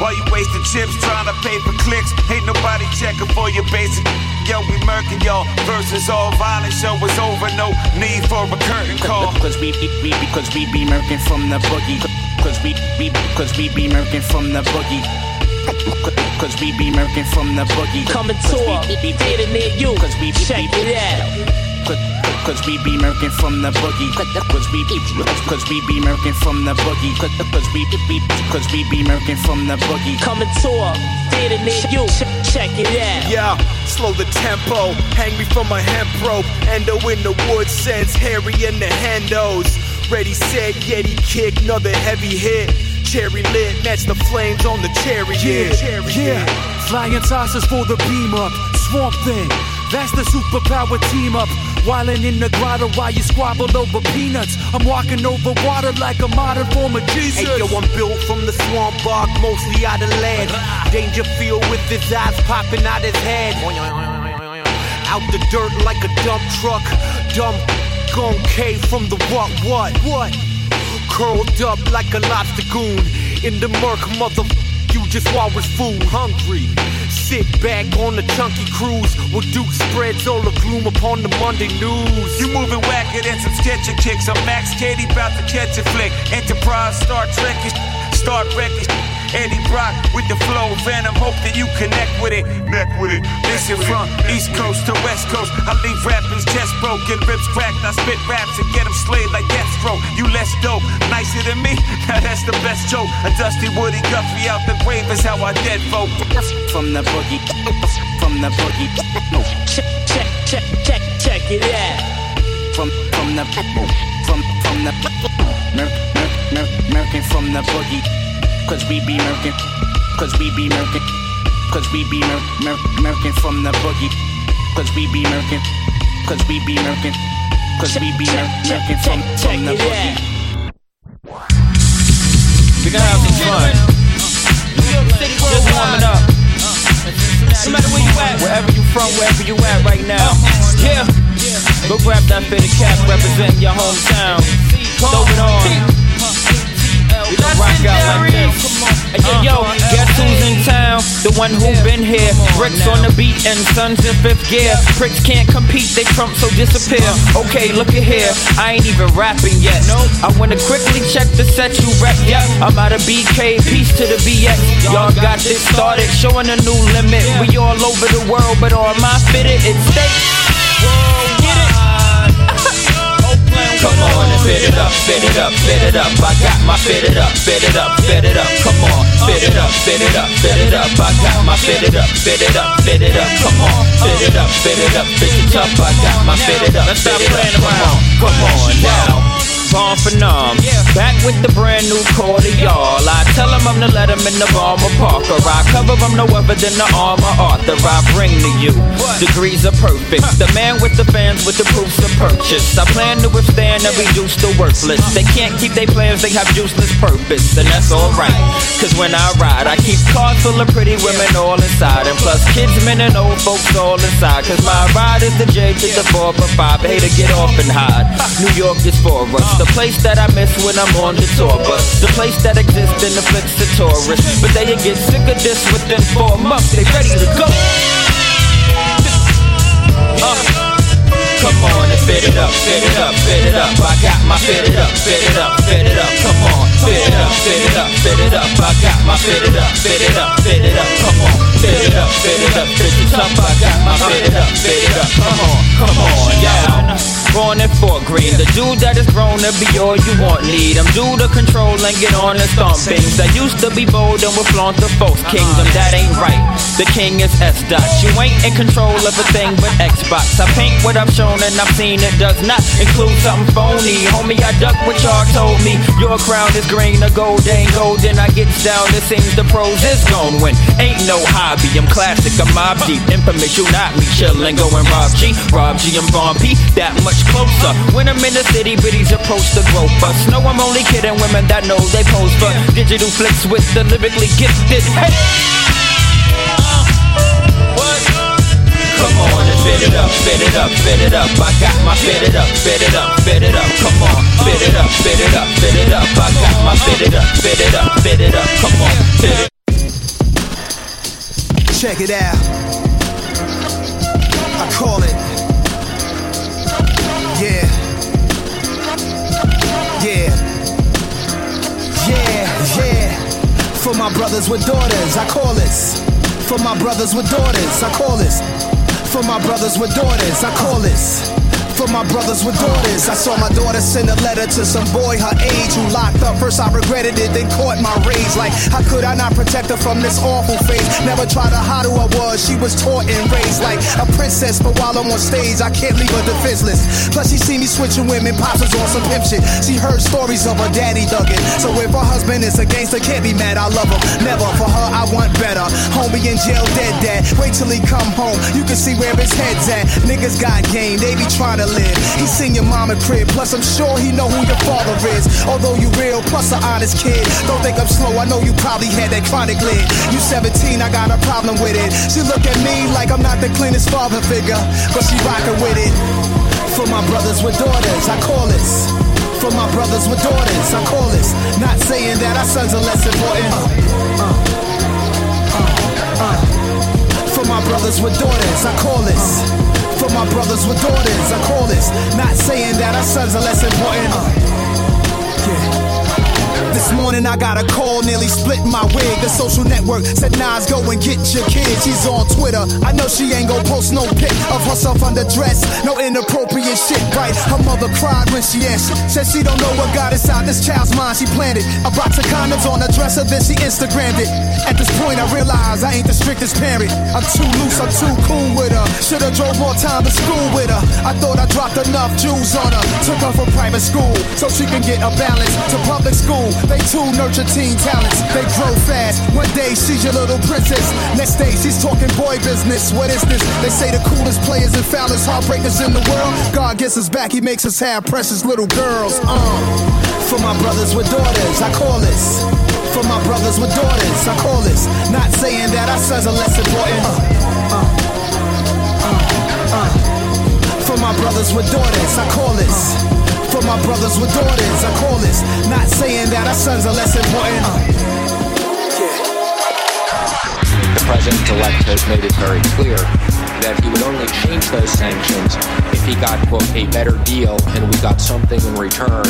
Speaker 15: While you wasting chips trying to pay for clicks Ain't nobody checking for your basic Yo, we murking y'all Versus all violent show is over No need for a curtain call
Speaker 24: Cause we be, we be, cause we be murking from the boogie. Cause we be, cause we be murking from the boogie. Cause we be murking from the boogie.
Speaker 25: Come and tour, did it near you.
Speaker 24: Cause we be,
Speaker 25: Check it out.
Speaker 24: Cause,
Speaker 27: Cause we be murking from the boogie. Cause we be, cause we be murking from the boogie. Cause we be, cause we be murking from the boogie.
Speaker 25: Coming tour, theater near you. Check it out.
Speaker 28: Yeah, slow the tempo. Hang me from a hemp rope. Endo in the wood sense, Harry in the handos. Ready, set, Yeti kick, another heavy hit. Cherry lit, match the flames on the cherry.
Speaker 26: Yeah, yeah. Flying saucers for the beam up. Swamp thing. That's the superpower team up. Wildin' in the grotto while you squabble over peanuts. I'm walking over water like a modern form of Jesus.
Speaker 28: Hey yo, I'm built from the swamp bark, mostly out of lead. Dangerfield with his eyes popping out his head. Out the dirt like a dump truck. Dumb gon' cave from the what what what? Curled up like a lobster goon in the murk, mother. You just walrus food, hungry. Sit back on the chunky cruise with Duke spreads all the gloom upon the Monday news.
Speaker 15: You moving whacker than some sketcher kicks. I'm Max Katie, about to catch a flick. Enterprise, Star Trek, start wrecking. Eddie Brock with the flow, Venom. Hope that you connect with it. Connect with it. Listen from East Coast to West Coast. I leave rappers chest broken, ribs cracked. I spit raps and get them slayed like Deathstroke. You less dope, nicer than me. Now that's the best joke. A dusty Woody Guthrie out the grave is how I dead vote.
Speaker 27: From the boogie, from the boogie.
Speaker 25: Check, check, check, check, check it out.
Speaker 27: From from the from from the murk murk murk from the boogie. Cause we be murking, cause we be murking, cause we be murk murk murking from the boogie. Cause we be murking, cause we be murking, cause we be murk murking from from the boogie.
Speaker 29: We gonna have some fun. Just warming up. No matter where you at, wherever you from, wherever you at right now. Yeah. Go grab that fitted cap representing your hometown. Throw it on. We gon' rock out like this. Hey, yo, yo, guess who's in town? The one who been here. Bricks on the beat and sons in fifth gear. Pricks can't compete, they trump, so disappear. Okay, look at here. I ain't even rapping yet. I wanna quickly check the set you rep. Yeah, I'm out of BK, peace to the BX. Y'all got this started, showing a new limit. We all over the world, but on my fitted, it stays. Get it? Come on and fit it up, fit it up, fit it up. I got my fit it up, fit it up, fit it up. Come on, fit it up, fit it up, fit it up. I got my fit it up, fit it up, fit it up. Come on, fit it up, fit it up, fit it up. I got my fit it up, it up. Come on, come on now. Born for numb. Back with the brand new quarter, y'all. I tell I'm the Letterman of Armor Parker. I cover them no other than the armor Arthur. I bring to you degrees of perfect. The man with the fans with the proofs of purchase. I plan to withstand and reduce the worthless. They can't keep their plans, they have useless purpose. And that's alright. Cause when I ride, I keep cars full of pretty women all inside. And plus kids, men, and old folks all inside. Cause my ride is the J to the 4 but 5. Hey to get off and hide. New York is for us. The place that I miss when I'm on the tour bus. The place that exists and afflicts the tourists. But they get sick of this within four months. They ready to go. Uh. Come on and fit it up, fit it up, fit it up. I got my fit it up, fit it up, fit it up. Come on, fit it up, fit it up, fit it up. I got my fit it up, fit it up, fit it up. Come on, fit it up, fit it up, fit it up. I got my fit it up, fit it up. Come on, come on, yeah. Born in Fort Greene, the dude that is grown to be all you want, need. I'm due to control and get on and stomp. I used to be bold and would flaunt the false kingdom. That ain't right. The king is S dot. You ain't in control of a thing but Xbox. I paint what I've shown and I've seen it does not include something phony. Homie, I duck what y'all told me. Your crown is green or gold, ain't golden. I get down, it seems the pros is gon' win. Ain't no hobby, I'm classic, I'm Mobb Deep. Infamous, you not me, chillin', going Rob G. Rob G, I'm Von P. That much closer. When I'm in the city, biddies approach the grow bus. No, I'm only kidding women that know they pose for digital flicks with the lyrically gifted. Hey! Come on and fit it up, fit it up, fit it up. I got my fit it up, fit it up, fit it up. Come on, fit it up, fit it up, fit it up. I got my fit it up, fit it up, fit it up. Come on, fit it.
Speaker 28: Check it out. I call it. Yeah. Yeah. Yeah, yeah. For my brothers with daughters, I call this. For my brothers with daughters, I call this. For my brothers with daughters, I call this. For
Speaker 30: my brothers with daughters, I saw my daughter send a letter to some boy her age who locked up. First I regretted it, then caught my rage. Like, how could I not protect her from this awful fate? Never tried to hide who I was, she was taught and raised like a princess. But while I'm on stage, I can't leave her defenseless. Plus, she see me switching women, pops on some pimp shit. She heard stories of her daddy thugging. So if her husband is a gangster, can't be mad, I love him. Never for her, I want better. Homie in jail, dead dad. Wait till he come home, you can see where his head's at. Niggas got game, they be trying to He seen your mama crib, plus I'm sure he know who your father is. Although you real, plus an honest kid. Don't think I'm slow, I know you probably had that chronic lid. You 17, I got a problem with it. She look at me like I'm not the cleanest father figure, but she rockin' with it. For my brothers with daughters, I call this. For my brothers with daughters, I call this. Not saying that our sons are less important. Uh, uh, uh, uh. For my brothers with daughters, I call this. For my brothers with daughters, I call this. Not saying that our sons are less important. Uh, yeah. This morning I got a call, nearly split my wig. The social network said Nas, go and get your kid. She's on Twitter. I know she ain't gon' post no pic of herself underdressed. No inappropriate shit, right? Her mother cried when she asked. Said she don't know what got inside this child's mind. She planted a box of condoms on the dresser, then she Instagrammed it. At this point, I realize I ain't the strictest parent. I'm too loose, I'm too cool with her. Should've drove more time to school with her. I thought I dropped enough jewels on her. Took her from private school so she can get a balance to public school. They too nurture teen talents. They grow fast. One day she's your little princess. Next day she's talking boy business. What is this? They say the coolest players and foulest heartbreakers in the world. God gets us back. He makes us have precious little girls. Uh. For my brothers with daughters, I call this. For my brothers with daughters, I call this. Not saying that our sons are less important. Uh, uh, uh, uh. For my brothers with daughters, I call this. For my brothers with daughters, I call this. Not saying that our sons are less important.
Speaker 31: The president elect has made it very clear that he would only change those sanctions if he got, quote, a better deal and we got something in return,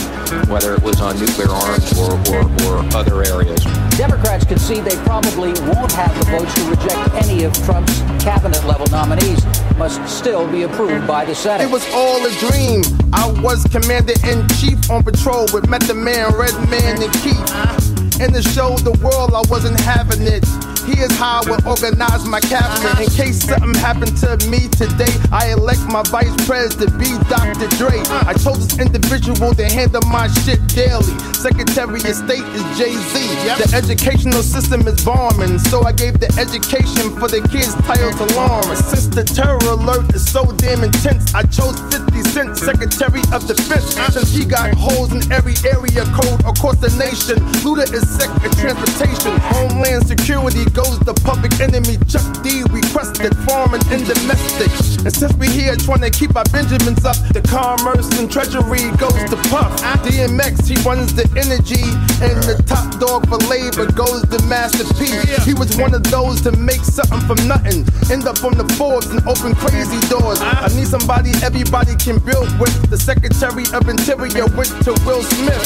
Speaker 31: whether it was on nuclear arms or, or, or other areas.
Speaker 32: Democrats can see they probably won't have the votes to reject any of Trump's cabinet level nominees, must still be approved by the Senate.
Speaker 33: It was all a dream. I was commander in chief on patrol with Method Man, Red Man, and Keith. And the show, the world, I wasn't having it. Here's how I would organize my cabinet. In case something happened to me today, I elect my vice president to be Dr. Dre. I chose this individual to handle my shit daily. Secretary of State is Jay Z. The educational system is bombing, so I gave the education for the kids title to Lawrence. Since the terror alert is so damn intense, I chose 50 Cent, Secretary of Defense. Since he got holes in every area code across the nation. Luda is Sec of Transportation. Homeland Security goes the public enemy. Chuck D requested foreign and domestic. And since we here trying to keep our Benjamins up, the commerce and treasury goes to Puff. DMX, he runs the energy. And the top dog for labor goes to Master P. He was one of those to make something from nothing. End up on the Forbes and open crazy doors. I need somebody everybody can build with. The Secretary of Interior went to Will Smith.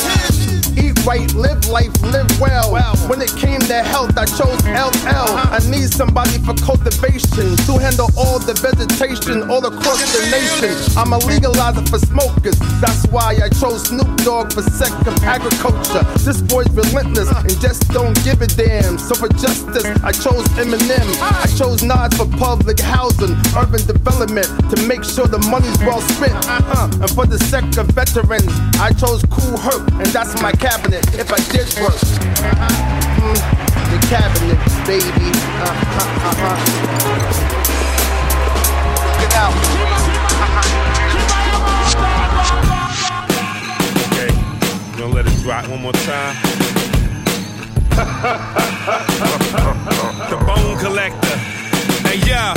Speaker 33: Eat right, live life, live well. When it came to health, I chose LL. I need somebody for cultivation to handle all the vegetation all across the nation. I'm a legalizer for smokers. That's why I chose Snoop Dogg for sec of agriculture. This boy's relentless and just don't give a damn. So for justice, I chose Eminem. I chose Nas for public housing, urban development to make sure the money's well spent. Uh, and for the sec of veterans, I chose Kool Herc, and that's my cabinet if I did work. Mm, the cabinet, baby. Uh, uh, uh, uh. Get out.
Speaker 15: Okay, gonna let it rock one more time? the bone collector. Hey, yeah.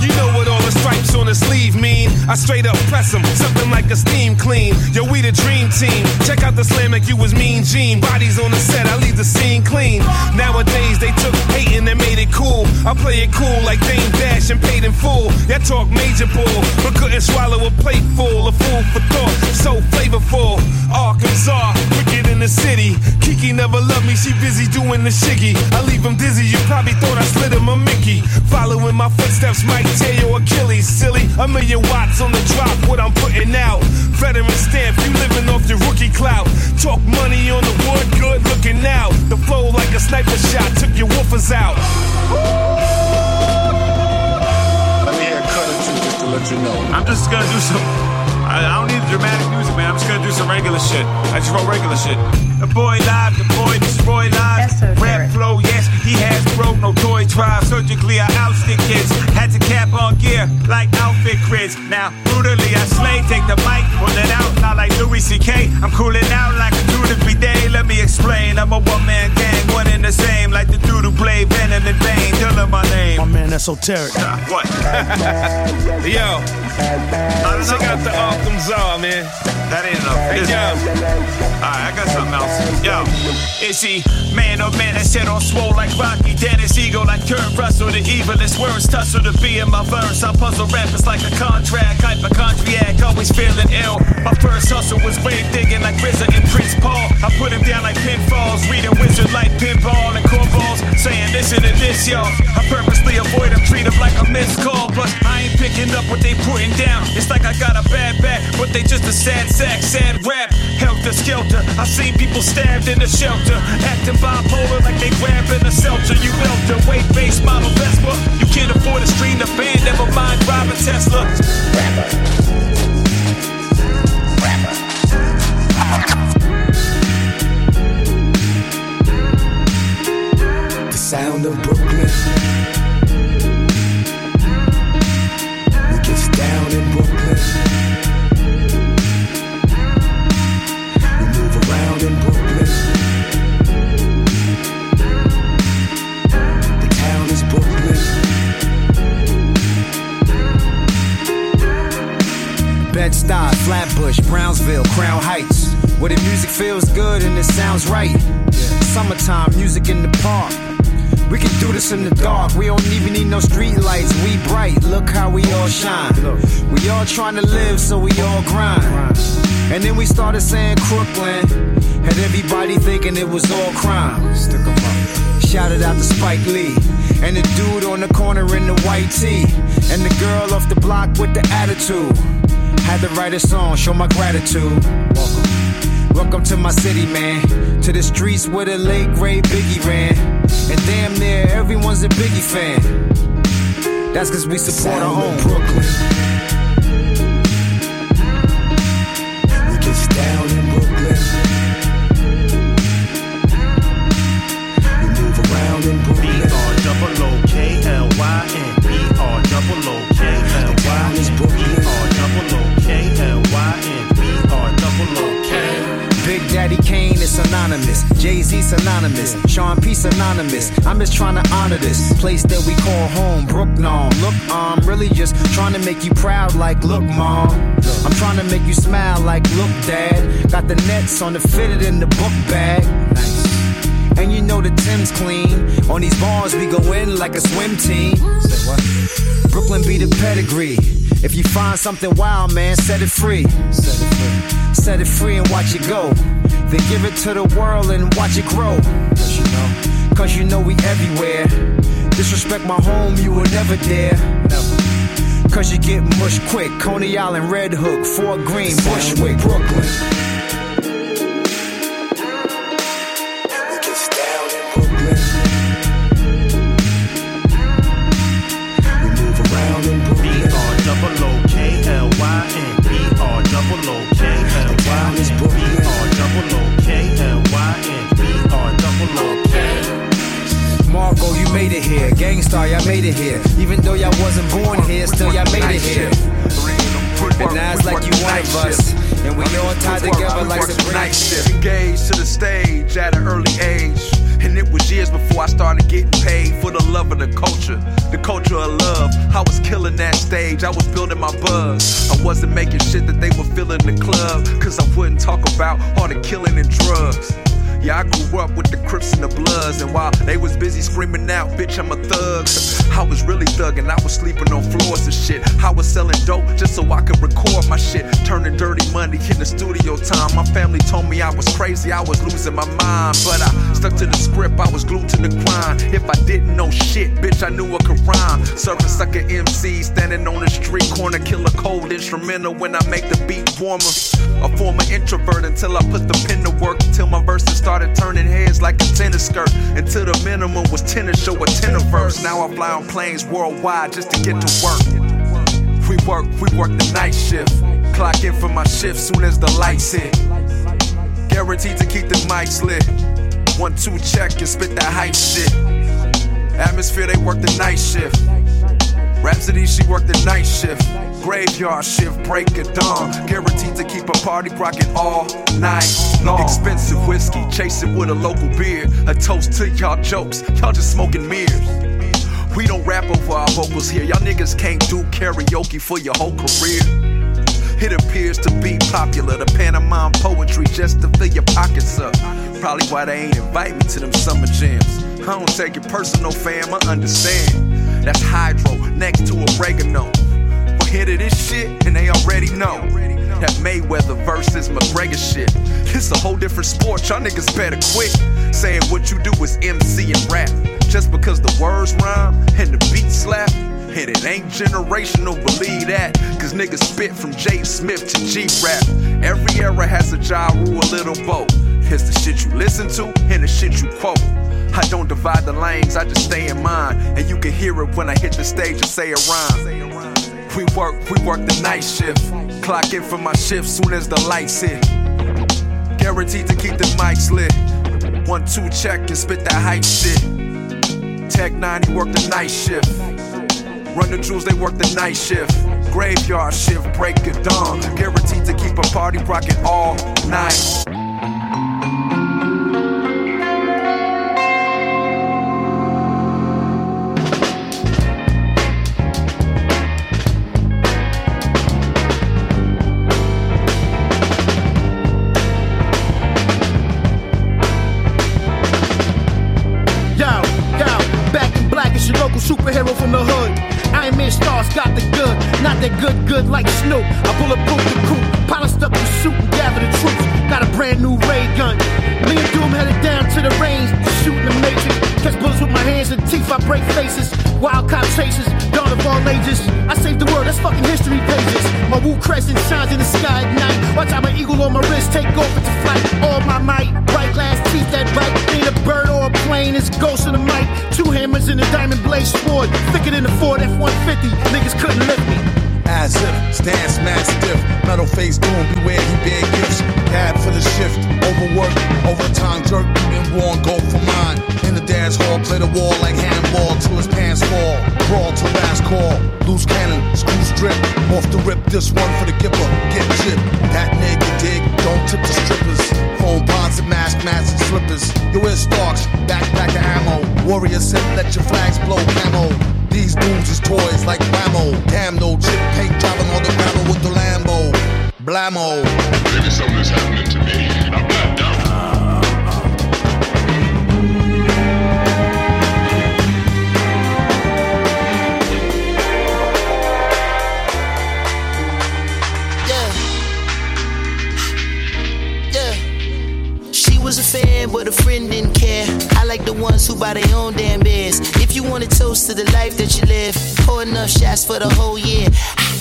Speaker 15: You know what all stripes on the sleeve mean. I straight up press them, something like a steam clean. Yo, we the dream team. Check out the slam like you was mean Gene. Bodies on the set, I leave the scene clean. Nowadays, they took hating and made it cool. I play it cool like Dame Dash and paid in full. Y'all talk major bull, but couldn't swallow a plate full. A fool for thought, so flavorful. Arkansas, wicked in the city. Kiki
Speaker 34: never loved me, she busy doing the shiggy. I leave him dizzy, you probably thought I slid him a Mickey. Following my footsteps, might tear your Achilles, silly. silly. A million watts on the drop, what I'm putting out. Veteran stamp, you living off your rookie clout. Talk money on the wood, good looking out. The flow like a sniper shot, took your woofers out.
Speaker 15: Let me hear a cut or two just to let you know. I'm just gonna do some. I, I don't need dramatic music, man. I'm just gonna do some regular shit. I just wrote regular shit. The boy live, the boy destroy lives. Rap flow, yes, he has broke no toy drive. Surgically, I outstick kids. Had to cap on gear like outfit grids. Now, brutally, I slay, take the mic, pull it out, not like Louis C.K. I'm cooling out like a dude every day. Let me explain. I'm a one man gang, one and the same. Like the dude who played Venom in vain. Tell him my name.
Speaker 34: My man, esoteric.
Speaker 15: What?
Speaker 34: Yo, check out the Arkham Czar, man.
Speaker 15: That ain't enough.
Speaker 34: Hey, yo.
Speaker 15: Alright, I got something else. Yo, is he man or man that shit on swole like Rocky? Dennis Eagle like Kurt Russell. The evilest words tussle to be in my verse. I puzzle rappers like a contract. Hypochondriac, always feeling ill. My first hustle was grave digging like RZA and Prince Paul. I put him down like pinfalls. Reading wizard like pinball and cornballs. Saying listen to this, yo. I purposely avoid him, treat him like a missed call. Plus, I ain't picking up what they putting down. It's like I got a bad back, but they just a sad sack, sad rap. Helter skelter. I seen people stabbed in the shelter. Acting bipolar like they grabbing a seltzer. You welter, weight base model Vespa. You can't afford to stream the band, never mind driving Tesla.
Speaker 35: The sound of Brooklyn.
Speaker 36: Bed-Stuy, Flatbush, Brownsville, Crown Heights. Where the music feels good and it sounds right. Summertime music in the park. We can do this in the dark. We don't even need no street lights. We bright. Look how we all shine. We all trying to live, so we all grind. And then we started saying Crooklyn. Had everybody thinking it was all crime. Shouted out to Spike Lee. And the dude on the corner in the white tee. And the girl off the block with the attitude. Had to write a song, show my gratitude. Welcome. Welcome to my city, man. To the streets where the late great Biggie ran. And damn near everyone's a Biggie fan. That's cause we support our own Brooklyn. This place that we call home, Brooklyn. Look, I'm really just trying to make you proud, like, look, mom. I'm trying to make you smile, like, look, dad. Got the nets on the fitted in the book bag. Nice. And you know the Tim's clean. On these bars, we go in like a swim team. Say what? Brooklyn be the pedigree. If you find something wild, man, set it free. Set it free. Set it free and watch it go. Then give it to the world and watch it grow. You know, cause you know we everywhere. Disrespect my home, you will never dare. Never. Cause you get mush quick. Coney Island, Red Hook, Fort Greene, Bushwick, Brooklyn. Made it here. Gang Starr, y'all made it here. Even though y'all wasn't born here, still y'all made it here. And now it's like you one of us. And we all tied together like some
Speaker 17: night shift. Engaged to the stage at an early age. And it was years before I started getting paid for the love of the culture, the culture of love. I was killing that stage, I was building my buzz. I wasn't making shit that they were feeling in the club, cause I wouldn't talk about all the killing and drugs. Yeah, I grew up with the Crips and the Bloods, and while they was busy screaming out, bitch, I'm a thug. I was really thugging, I was sleeping on floors and shit. I was selling dope just so I could record my shit. Turning dirty money in the studio time. My family told me I was crazy, I was losing my mind. But I stuck to the script, I was glued to the grind. If I didn't know shit, bitch, I knew I could rhyme. Surfing sucker MC, standing on the street corner, kill a cold instrumental when I make the beat warmer. A former introvert until I put the pen to work. Till my verses started turning heads like a tennis skirt. Until the minimum was 10 to show a tenor verse. Now I fly on planes worldwide just to get to work. We work, we work the night shift. Clock in for my shift soon as the lights hit. Guaranteed to keep the mics lit. One, two, check and spit that hype shit. Atmosphere, they work the night shift. Rhapsody, she worked the night shift. Graveyard shift, break of dawn. Guaranteed to keep a party rocking all night long. Expensive whiskey, chase it with a local beer. A toast to y'all jokes, y'all just smoking mirrors. We don't rap over our vocals here. Y'all niggas can't do karaoke for your whole career. It appears to be popular, the pantomime poetry just to fill your pockets up. Probably why they ain't invite me to them summer jams. I don't take it personal, fam, I understand. That's hydro next to oregano. But hit of this shit, and they already know. That Mayweather versus McGregor shit. It's a whole different sport, y'all niggas better quit. Saying what you do is MC and rap. Just because the words rhyme and the beat slap. And it ain't generational, believe that. Cause niggas spit from J. Smith to G rap. Every era has a Ja Rule, a little both. It's the shit you listen to and the shit you quote. I don't divide the lanes, I just stay in mine. And you can hear it when I hit the stage and say a rhyme. We work, we work the night shift. Clock in for my shift soon as the lights hit. Guaranteed to keep the mics lit. One, two, check and spit that hype shit. Tech 90 work the night shift. Run the jewels, they work the night shift. Graveyard shift, break it dawn. Guaranteed to keep a party rocking all night.
Speaker 19: Got the good, not that good, good like Snoop. I bulletproof the coupe, polished up the suit and gather the troops. Got a brand new ray gun. Me and Doom headed down to the range, shooting the matrix. Catch bullets with my hands and teeth, I break faces. Wild cop chases, dawn of all ages. I saved the world, that's fucking history pages. My woo crescent shines in the sky at night. Watch out, my eagle on my wrist take off into flight. All my might, bright glass teeth that bite. Ain't a bird or a plane, it's ghost in the mic. Two hammers in a diamond blade sword. Thicker than the Ford F-150, niggas couldn't lift me.
Speaker 37: As if, stance mad stiff. Metal face doom, beware he bear gifts. Cab for the shift, overwork, overtime jerk, and worn, go for mine. In the dance hall, play the wall like handball till his pants fall. Brawl to last call, loose cannon, screw strip. Off the rip, this one for the gipper, get chipped. That nigga dig, don't tip the strippers. Home bonds and mask, masks and slippers. You wear Starks, backpack of ammo. Warrior said, let your flags blow camo. These booms is toys like Wham-O. Damn, no chip paint driving on the gravel with the Lambo. Blammo.
Speaker 38: Maybe something's happening to me. I'm not down.
Speaker 18: Yeah. She was a fan, but a friend didn't care. I like the ones who buy their own damn beers. If you want to toast to the life that you live, pour enough shots for the whole year.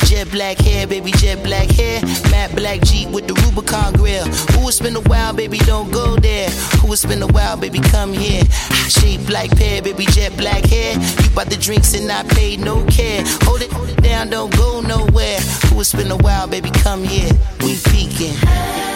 Speaker 18: Jet black hair, baby, jet black hair. Matte black Jeep with the Rubicon grill. Who would spend a while, baby, don't go there. Who would spend a while, baby, come here. Shape like pear, baby, jet black hair. You bought the drinks and I paid no care. Hold it, hold it down, don't go nowhere. Who would spend a while, baby, come here. We peeking.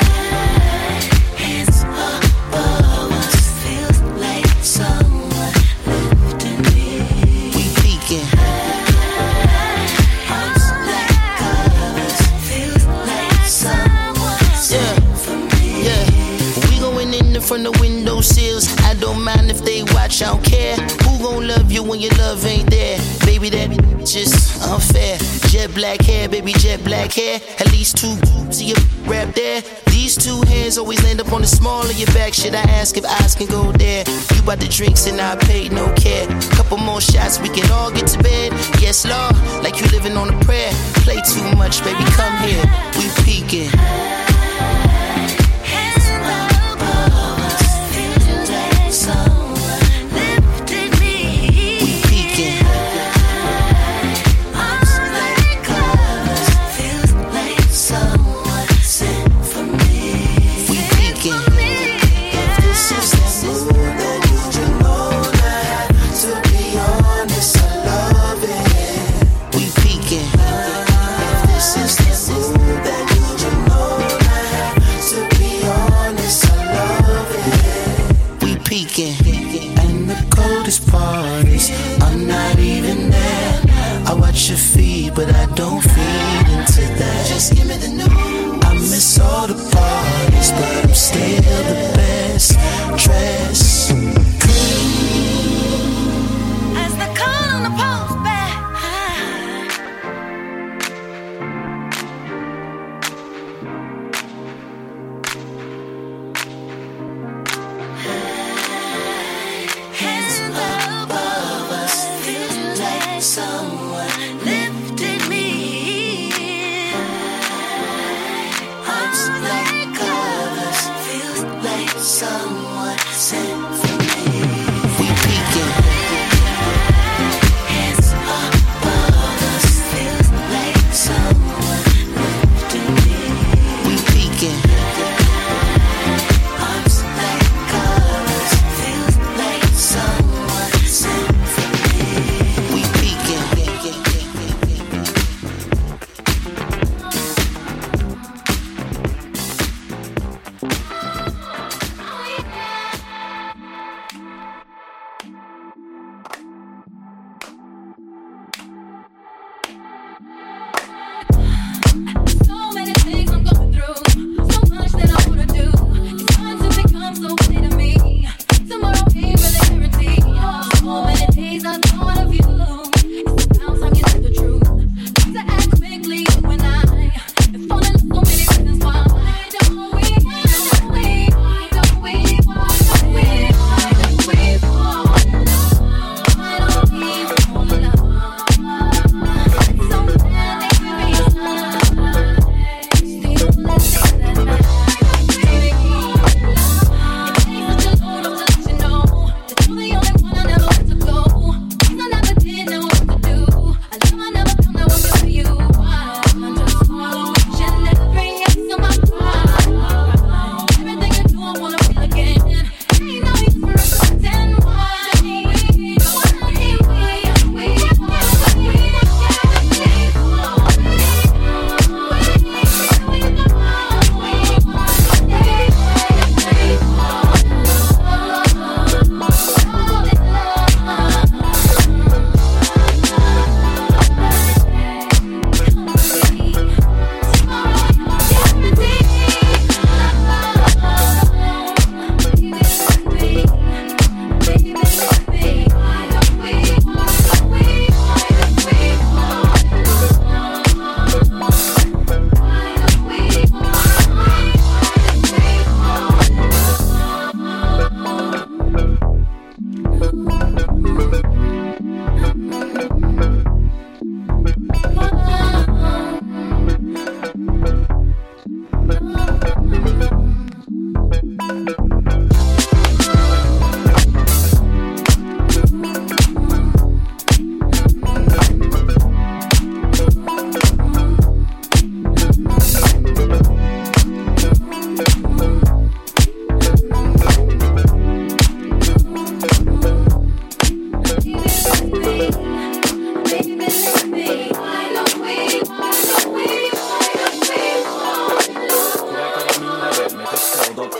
Speaker 18: bitch, I don't care. Who gon' love you when your love ain't there? Baby, that just unfair. Jet black hair, baby, jet black hair. At least two boobs in your rap there. These two hands always land up on the small of your back. Should I ask if eyes can go there? You bought the drinks and I paid no care. Couple more shots, we can all get to bed. Yes, Lord, like you living on a prayer. Play too much, baby, come here. We peeking.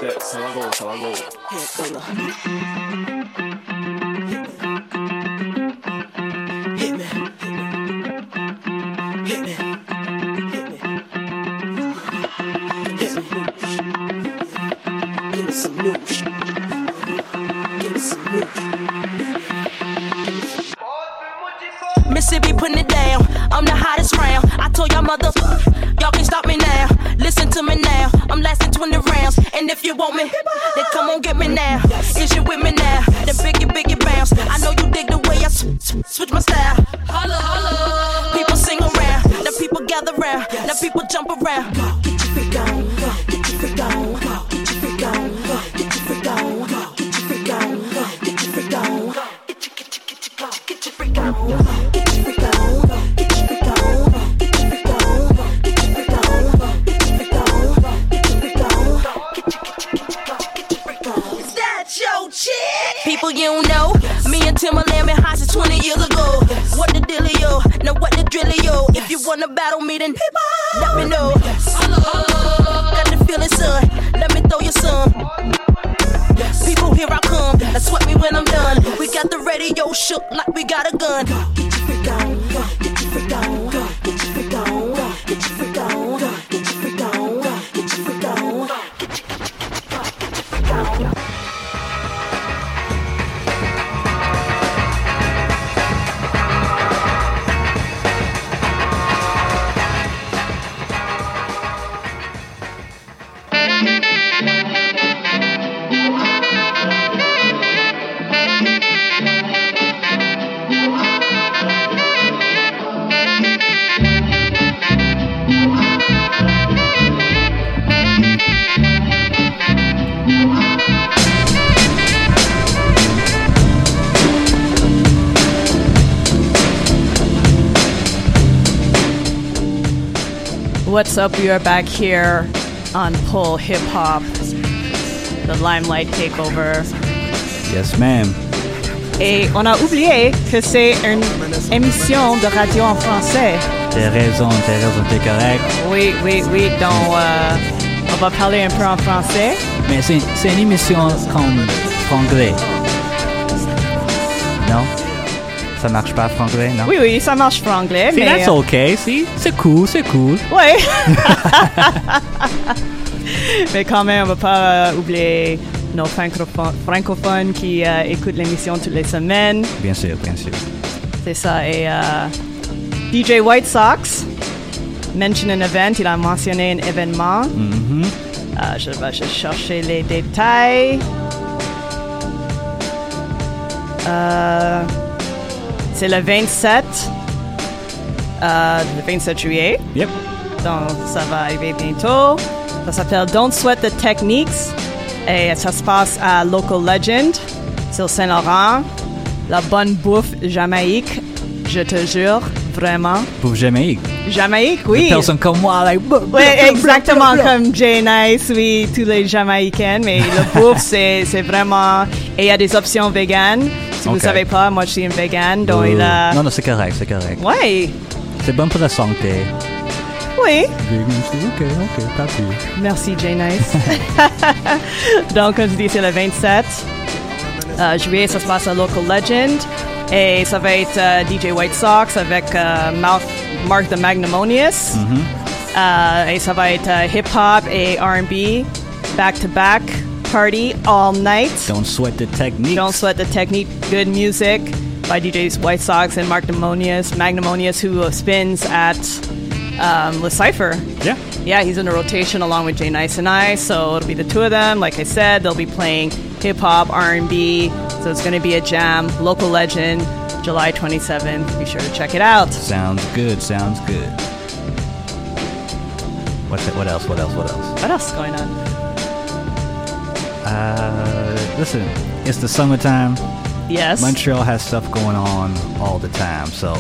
Speaker 39: Este, Mississippi
Speaker 40: putting it down. I'm the hottest round. I told y'all motherfuckers, y'all can stop me now. Listen to me now. I'm lasting 20 you want me, then come on get me now. Is you with me now? The biggie, biggie bounce. I know you dig the way I sw- sw- switch my style. Holla, holla. People sing around. Now people gather round. now people jump around. Get
Speaker 21: up? We are back here on Pull Hip Hop, the Limelight Takeover.
Speaker 7: Yes, ma'am.
Speaker 21: Et on a oublié que c'est une émission de radio en français.
Speaker 7: T'as raison, t'as raison, t'es correct.
Speaker 21: Oui, oui, oui. Donc, euh, on va parler un peu en français.
Speaker 7: Mais c'est c'est une émission comme franglais. Non? Ça marche pas franglais, non?
Speaker 21: Oui, oui, ça marche franglais,
Speaker 7: See,
Speaker 21: mais...
Speaker 7: that's okay, see? C'est cool, c'est cool.
Speaker 21: Ouais. mais quand même, on va pas euh, oublier nos francophones, francophones qui euh, écoutent l'émission toutes les semaines.
Speaker 7: Bien sûr, bien sûr.
Speaker 21: C'est ça. Et euh, DJ White Sox mention an event. Il a mentionné un événement.
Speaker 7: Mhm.
Speaker 21: Euh, je vais chercher les détails. Euh, c'est le 27. euh, le 27 juillet.
Speaker 7: Yep.
Speaker 21: Donc, ça va arriver bientôt. Ça s'appelle Don't Sweat the Techniques. Et ça se passe à Local Legend, sur Saint-Laurent. La bonne bouffe Jamaïque, je te jure, vraiment.
Speaker 7: Pour Jamaïque.
Speaker 21: Jamaïque, oui.
Speaker 7: Des personnes comme moi, like...
Speaker 21: Oui, exactement comme Jay Nice, oui, tous les Jamaïcains, mais le bouffe, c'est c'est vraiment... Et il y a des options véganes. Si vous
Speaker 7: Ok.
Speaker 21: savez pas, moi, je suis une végane, donc il a...
Speaker 7: Non, non, c'est correct, c'est correct.
Speaker 21: Ouais,
Speaker 7: C'est bon pour la santé.
Speaker 21: oui.
Speaker 7: Ok, ok, pas.
Speaker 21: Merci, Jay Nice. Donc, comme je dis, c'est le 27 euh, juillet, ça se passe à Local Legend. Et ça va être euh, DJ White Sox avec euh, Mark, the Magnanimous. Euh, et ça va être euh, hip-hop et R&B, back-to-back, party all night.
Speaker 7: Don't sweat the technique.
Speaker 21: Don't sweat the technique. Good music by DJs White Sox and Mark. Magnanimous, who spins at um, Le Cipher.
Speaker 7: Yeah.
Speaker 21: Yeah, he's in a rotation along with Jay Nice and I. So it'll be the two of them. Like I said, they'll be playing hip hop, R&B. So it's going to be a jam. Local legend, July 27th. Be sure to check it out.
Speaker 7: Sounds good, sounds good. What's it, what else, what else, what else?
Speaker 21: What else is going on?
Speaker 7: Uh, listen, it's the summertime.
Speaker 21: Yes.
Speaker 7: Montreal has stuff going on all the time, so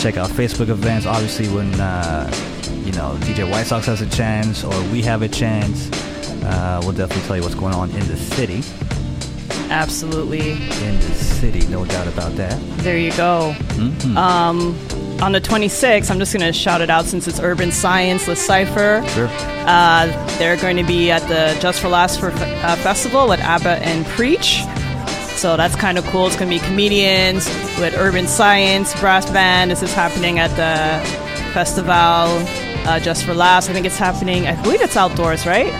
Speaker 7: check out Facebook events. Obviously, when uh, you know DJ White Sox has a chance or we have a chance, uh, we'll definitely tell you what's going on in the city.
Speaker 21: Absolutely.
Speaker 7: In the city, no doubt about that.
Speaker 21: There you go.
Speaker 7: Mhm.
Speaker 21: Um, on the 26th, I'm just going to shout it out since it's Urban Science, Le Cipher.
Speaker 7: Sure.
Speaker 21: Uh, they're going to be at the Just for Laughs for, uh, Festival with ABBA and Preach. So that's kind of cool. It's going to be comedians with Urban Science, brass band. This is happening at the festival uh, Just for Laughs. I think it's happening, I believe it's outdoors, right?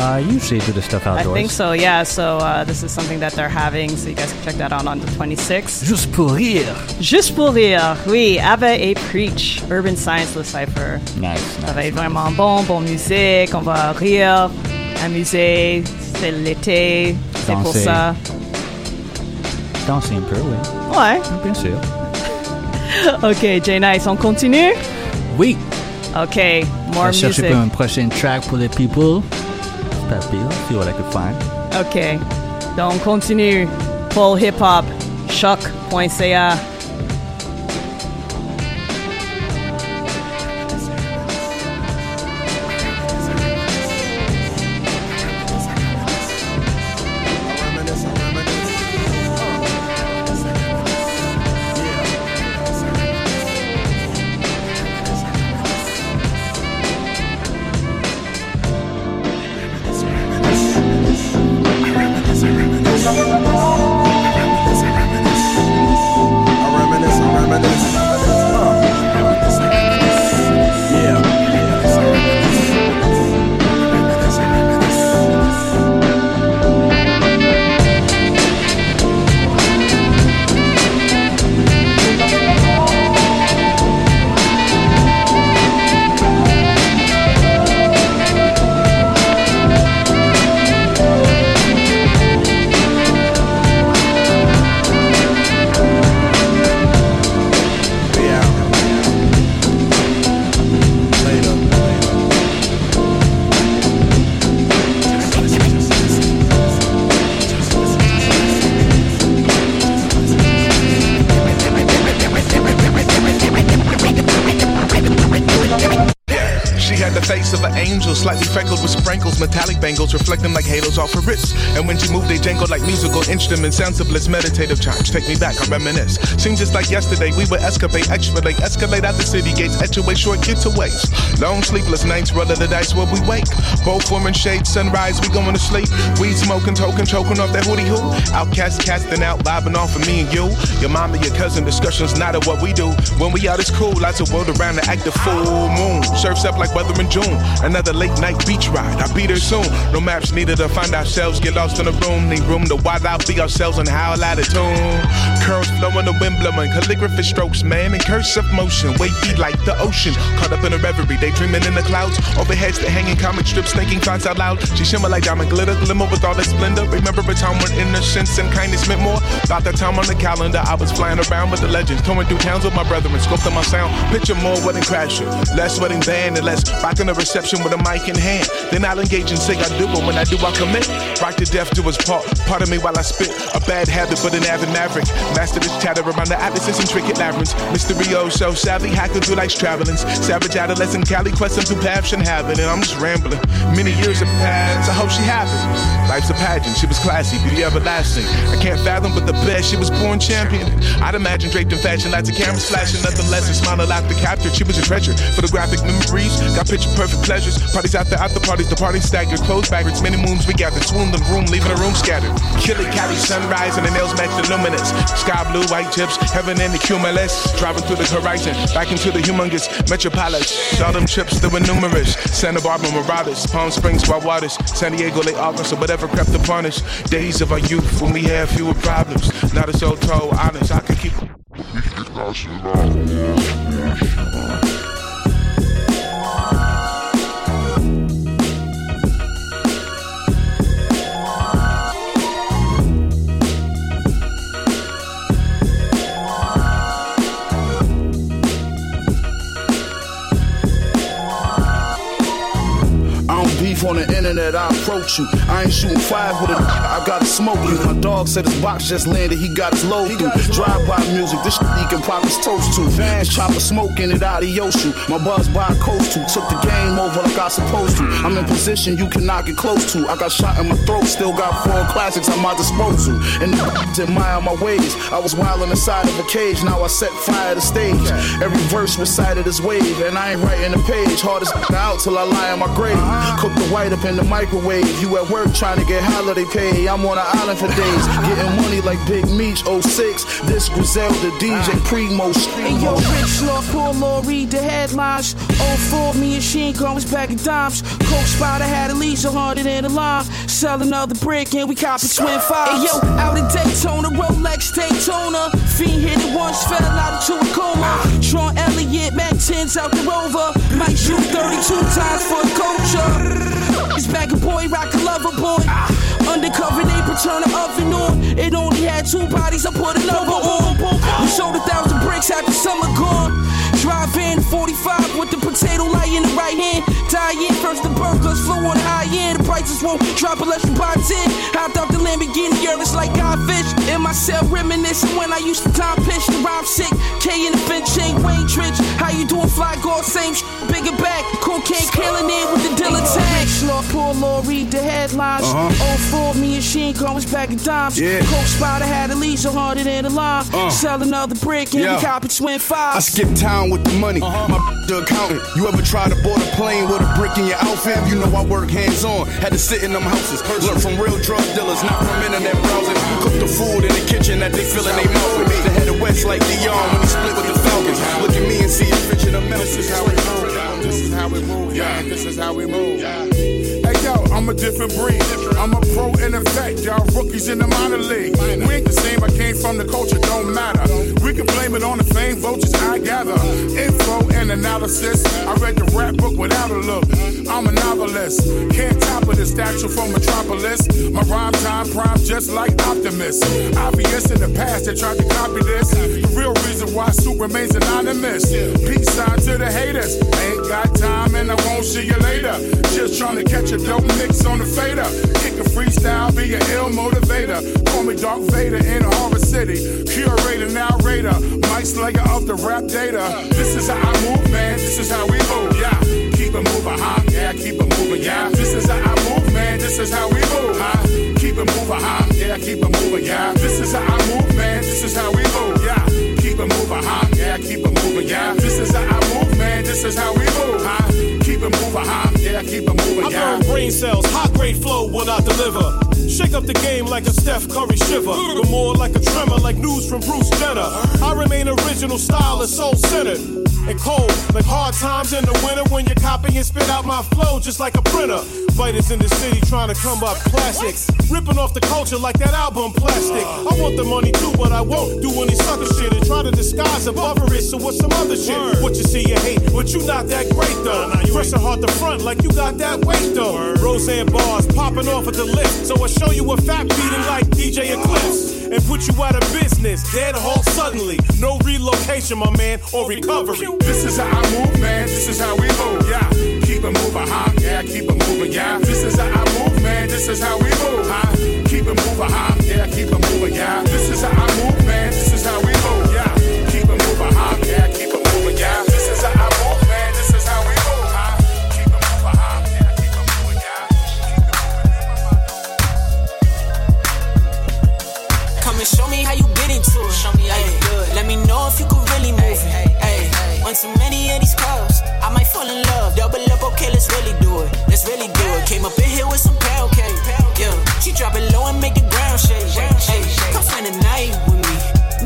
Speaker 41: Uh, usually do the stuff
Speaker 21: I
Speaker 41: outdoors.
Speaker 21: think so, yeah. So uh, this is something that they're having, so you guys can check that out on the 26th.
Speaker 41: Juste pour rire.
Speaker 21: Juste pour rire, oui, Ava et Preach, Urban Science Le Cypher.
Speaker 41: Nice,
Speaker 21: Ça va être vraiment bon, bonne musique, on va rire, amuser, c'est l'été, c'est pour ça.
Speaker 41: Danser un peu, oui.
Speaker 21: Ouais.
Speaker 41: Bien sûr.
Speaker 21: ok, Jay Nice, on continue?
Speaker 41: Oui.
Speaker 21: Ok, more
Speaker 41: On va chercher
Speaker 21: music.
Speaker 41: pour une prochaine track pour les people. Pas pire. See what I could find.
Speaker 21: Ok, donc on continue. Paul Hip Hop,
Speaker 42: CHOQ.ca. musical instruments, sounds of bliss, meditative Take me back, I reminisce. Seems just like yesterday, we would escapade, expedite, escalate out the city gates, etch away short getaways. Long sleepless nights, roll of the dice where we wake. Both women shade, sunrise, we going to sleep. Weed smoking, token, choking off that hootie hoo. OutKast casting out, vibing off of me and you. Your mama, your cousin, discussions not of what we do. When we out, it's cool, lots of world around to act the full moon. Surfs up like weather in June. Another late night beach ride, I'll be there soon. No maps needed to find ourselves, get lost in the room. Need room to wild out, be ourselves and howl out of tune. Curls flowing, the wind blowing, calligraphy strokes, man, in cursive motion. Wavy like the ocean, caught up in a reverie, daydreaming in the clouds. Overhead, the hanging comic strips, thinking thoughts out loud. She shimmer like diamond glitter, glimmer with all that splendor. Remember a time when innocence and kindness meant more. About that time on the calendar, I was flying around with the legends, touring through towns with my brethren, sculpting my sound. Picture more wedding crasher, less wedding band, and less rocking the reception with a mic in hand. Then I'll engage and say I do, but when I do, I commit. Rock to death to his part. Pardon me while I spit. A bad habit, but an avid maverick. Master this chatter around the atlases and intricate labyrinths. Mystery oh so savvy, hacker who likes traveling. Savage adolescent Cali questing through and habit, and I'm just rambling. Many years have passed, I hope she happy. Life's a pageant, she was classy, beauty everlasting. I can't fathom, but the best, she was born champion. I'd imagine draped in fashion, lots of cameras flashing, nothing less than smile and laughter captured. She was a treasure, photographic memories, got picture perfect pleasures. Parties after after parties, the party staggered, clothes backwards. Many moons we gathered, swooned in the room, leaving the room scattered. Killer Cali sunrise and the nails match the luminous. Sky blue, white chips, heaven and the cumulus. Driving through the horizon, back into the humongous metropolis. All them trips, there were numerous. Santa Barbara Marauders, Palm Springs, Wild Waters, San Diego, Lake or whatever crept upon us. Days of our youth when we had fewer problems. Not a soul told, honest, I could keep.
Speaker 19: On the internet, I approach you. I ain't shooting five with it, I gotta smoke you. My dog said his box just landed, he got his load through. Drive by music, this shit he can pop his toast to. Vans chopper smoking it out of Yoshu. My buzz by a coast to. Took the game over like I supposed to. I'm in position you cannot get close to. I got shot in my throat, still got four classics at my disposal. And the admire my ways. I was wild on the side of a cage, now I set fire to stage. Every verse recited is wave, and I ain't writing a page. Hardest out till I lie in my grave. cook the white up in the microwave. You at work trying to get holiday pay. I'm on an island for days, getting money like Big Meech 06. This Griselda DJ Primo
Speaker 43: Hey yo, Rich Law, poor Law, read the headlines. Oh, for me and Sheen comes back at dimes. Coke Spider had at least a hundred in the line. Sell another brick and we cop it twin five. Hey yo, out in Daytona, Rolex Daytona. Fiend hit it once, fell out into a coma. Sean Elliott, Mac 10s out the rover. Mike shoot 32 times for the culture. It's back a boy, rock a lover boy. Undercover neighbor, turn the oven on. It only had two bodies, I put another on. We sold a thousand bricks after summer gone. Drive in 45 with the potato light in the right hand. In first the burgers, flow on high end. The prices won't drop unless you buy 10. Hopped off the Lamborghini, girl, it's like fish. In my cell, reminiscing when I used to time pitch. The rhyme sick, K in the bench, ain't Wayne Trich. How you doing, fly girl? Same sh- bigger back. Cocaine killing it with the tag. Law, poor law, read the headlines.
Speaker 19: Uh-huh.
Speaker 43: Oh, 4, me and Sheen comes back at dimes.
Speaker 19: Yeah.
Speaker 43: Coke Spider had at least a hundred in the line.
Speaker 19: Uh.
Speaker 43: Sell another brick and
Speaker 19: Yeah.
Speaker 43: we cop it twin five.
Speaker 19: I skip town with the money.
Speaker 43: Uh-huh.
Speaker 19: My the accountant. You ever try to board a plane with a brick in your outfit? You know I work hands on. Had to sit in them houses. Learn from real drug dealers, not from internet browsing. Cook the food in the kitchen that they fill in their mouth with. Me. The head of West like Deion when he split with the Falcons. Look at me and see a picture of This is how we move.
Speaker 37: This is how we move, yeah. This is how we move. Hey yo, I'm a different breed. I'm a pro in effect. Y'all rookies in the minor league. We ain't the same. I came from the culture. Don't matter. We can blame it on the fame vultures I gather. Info and analysis. I read the rap book without a look. I'm a novelist. Can't top of the statue from Metropolis. My rhyme time prime just like Optimus. Obvious in the past they tried to copy this. The real reason why Soup remains anonymous. Peace sign to the haters. Ain't got time and I won't see you later. Just trying to catch a dope mix on the fader. Kick a freestyle, be an ill motivator. Call me Dark Vader in Harbor City. Curator, narrator. Mike Slayer of the rap data. This is how I move, man. This is how we move, yeah. Keep it moving, huh? Yeah, keep it moving, yeah. This is how I move, man. This is how we move, huh? Keep it moving, huh? Yeah, keep it moving, yeah. This is how I move, man. This is how we move, yeah. Keep it moving, huh? Yeah, keep it moving, yeah. This is how I move, man. This is how we move, huh? Keep it moving, huh? Yeah, keep it moving,
Speaker 44: I
Speaker 37: yeah.
Speaker 44: burn brain cells, hot grade flow when I deliver. Shake up the game like a Steph Curry shiver, but more like a tremor, like news from Bruce Jenner. I remain original style and soul centered. And cold, like hard times in the winter when you copy and spit out my flow just like a printer. Fighters in the city trying to come up classics. Ripping off the culture like that album plastic. I want the money too, but I won't do any sucker shit and try to disguise above it. So what's some other shit? What you see, you hate, but you not that great though. Fresh and hard to front like you got that weight though. Roseanne bars popping off at the lip. So I show you a fat beating like DJ Eclipse. And put you out of business, dead halt suddenly. No relocation, my man, or recovery.
Speaker 37: This is how I move, man. This is how we move, yeah. Keep it moving, huh? Yeah, keep it moving, yeah. This is how I move, man. This is how we move, huh? Keep it moving, huh? Yeah, keep it moving, yeah. This is how I move, man. This is how we move, it.
Speaker 24: Show me how you do it. Let me know if you could really move it. Ay, Went to many of these clubs, I might fall in love. Double up, okay, let's really do it. Let's really do it. Came up in here with some pound cake. Yeah, she drop it low and make the ground shake. Ay, come spend the night with me,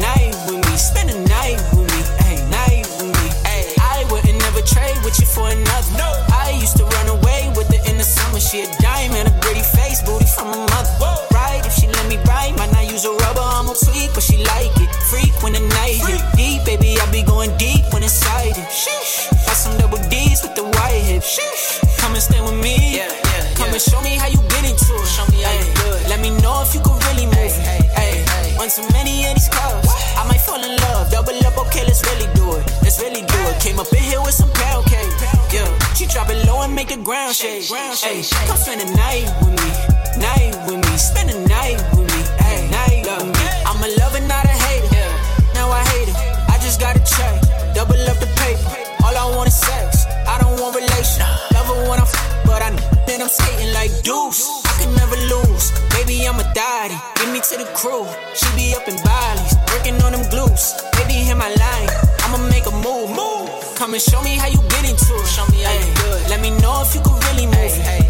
Speaker 24: night with me, spend the night with me, ay, night with me. Ay, I wouldn't never trade with you for another. No, I used to run away with her in the summer. She a To many of these clubs, I might fall in love. Double up, okay, let's really do it. Let's really do it. Came up in here with some pound cake. Yeah, she drop it low and make the ground shake. Ay, come spend a night with me, night with me, spend a night with me, ay, night with me. I'm a lover, not a hater. Now I hate it. I just got to check, double up the paper. All I want is sex. I don't want relation. Love her when I'm f- but I that I'm skating like deuce. I can never lose. Baby, I'm a daddy. Give me to the crew. She be up in Bali's, working on them glutes. Baby, hit my line. I'ma make a move. Move. Come and show me how you get into it. Show me how you do it. Let me know if you can really move it.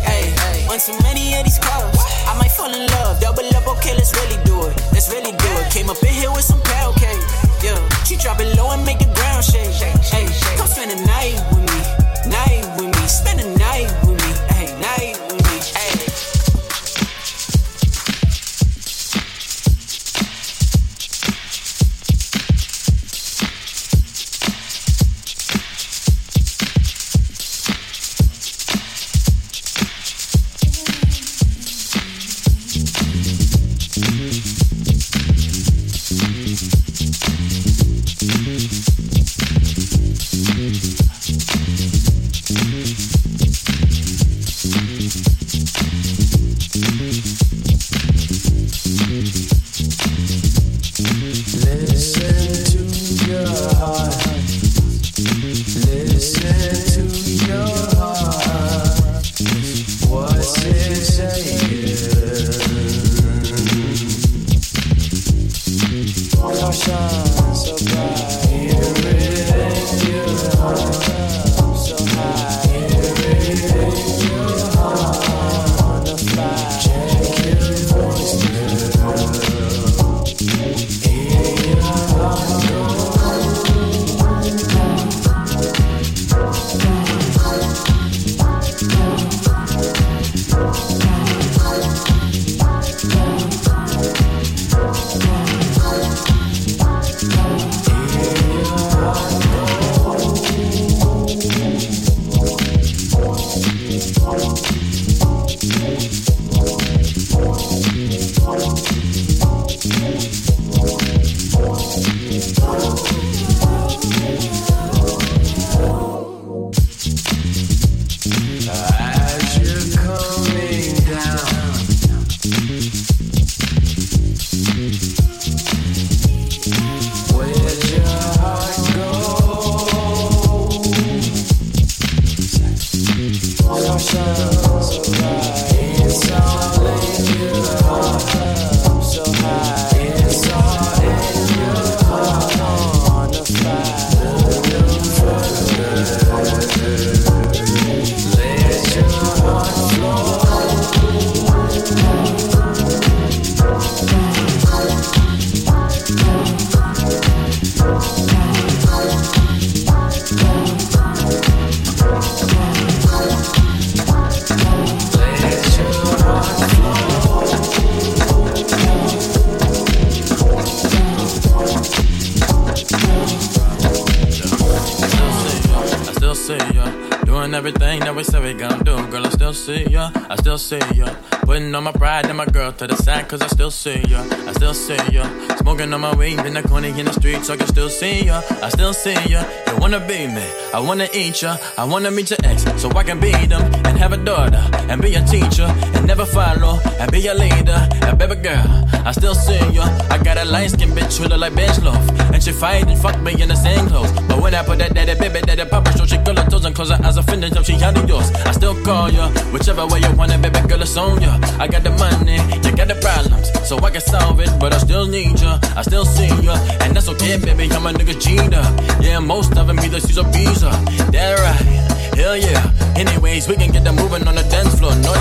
Speaker 22: Girl to the side, cause I still see ya. I still see ya. Smoking on my weed in the corner in the street, so I can still see ya. I still see ya. You wanna be me. I wanna eat ya. I wanna meet your ex, so I can beat them and have a daughter and be a teacher and never follow and be a leader. And baby girl, I still see ya. I got a light skin bitch who look like bench love. And she fight and fuck me in the same clothes. But when I put that daddy baby daddy papa show, she girl her toes and close her eyes offended till she out yours. I still call ya, whichever way you want it, baby girl, it's on ya. I got the money, you got the problems, so I can solve it. But I still need ya, I still see ya, and that's okay, baby. I'm a nigga cheater. Yeah, most of them either or B's. uh, That right, hell yeah. Anyways, we can get them moving on the dance floor, no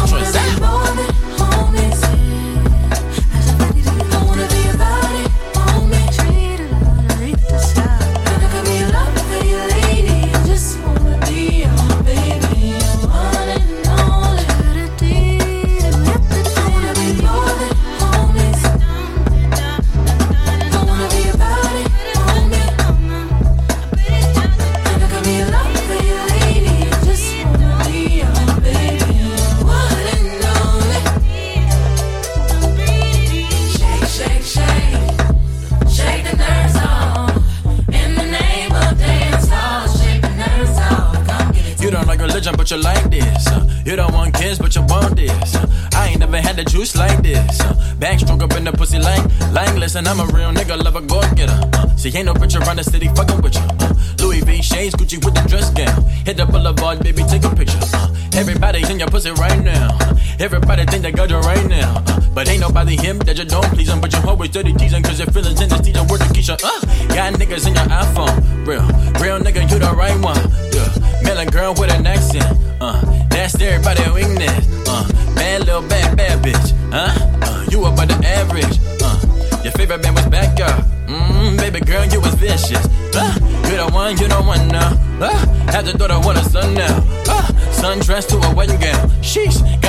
Speaker 22: listen, I'm a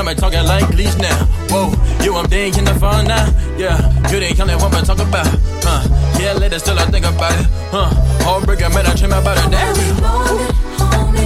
Speaker 22: got me talking like leash now. Whoa, you I'm in the phone now. Yeah, you the only one we talk about. Huh? Yeah, later still I think about it. Huh? Heartbreaker, man, I dream about it. Damn.
Speaker 39: One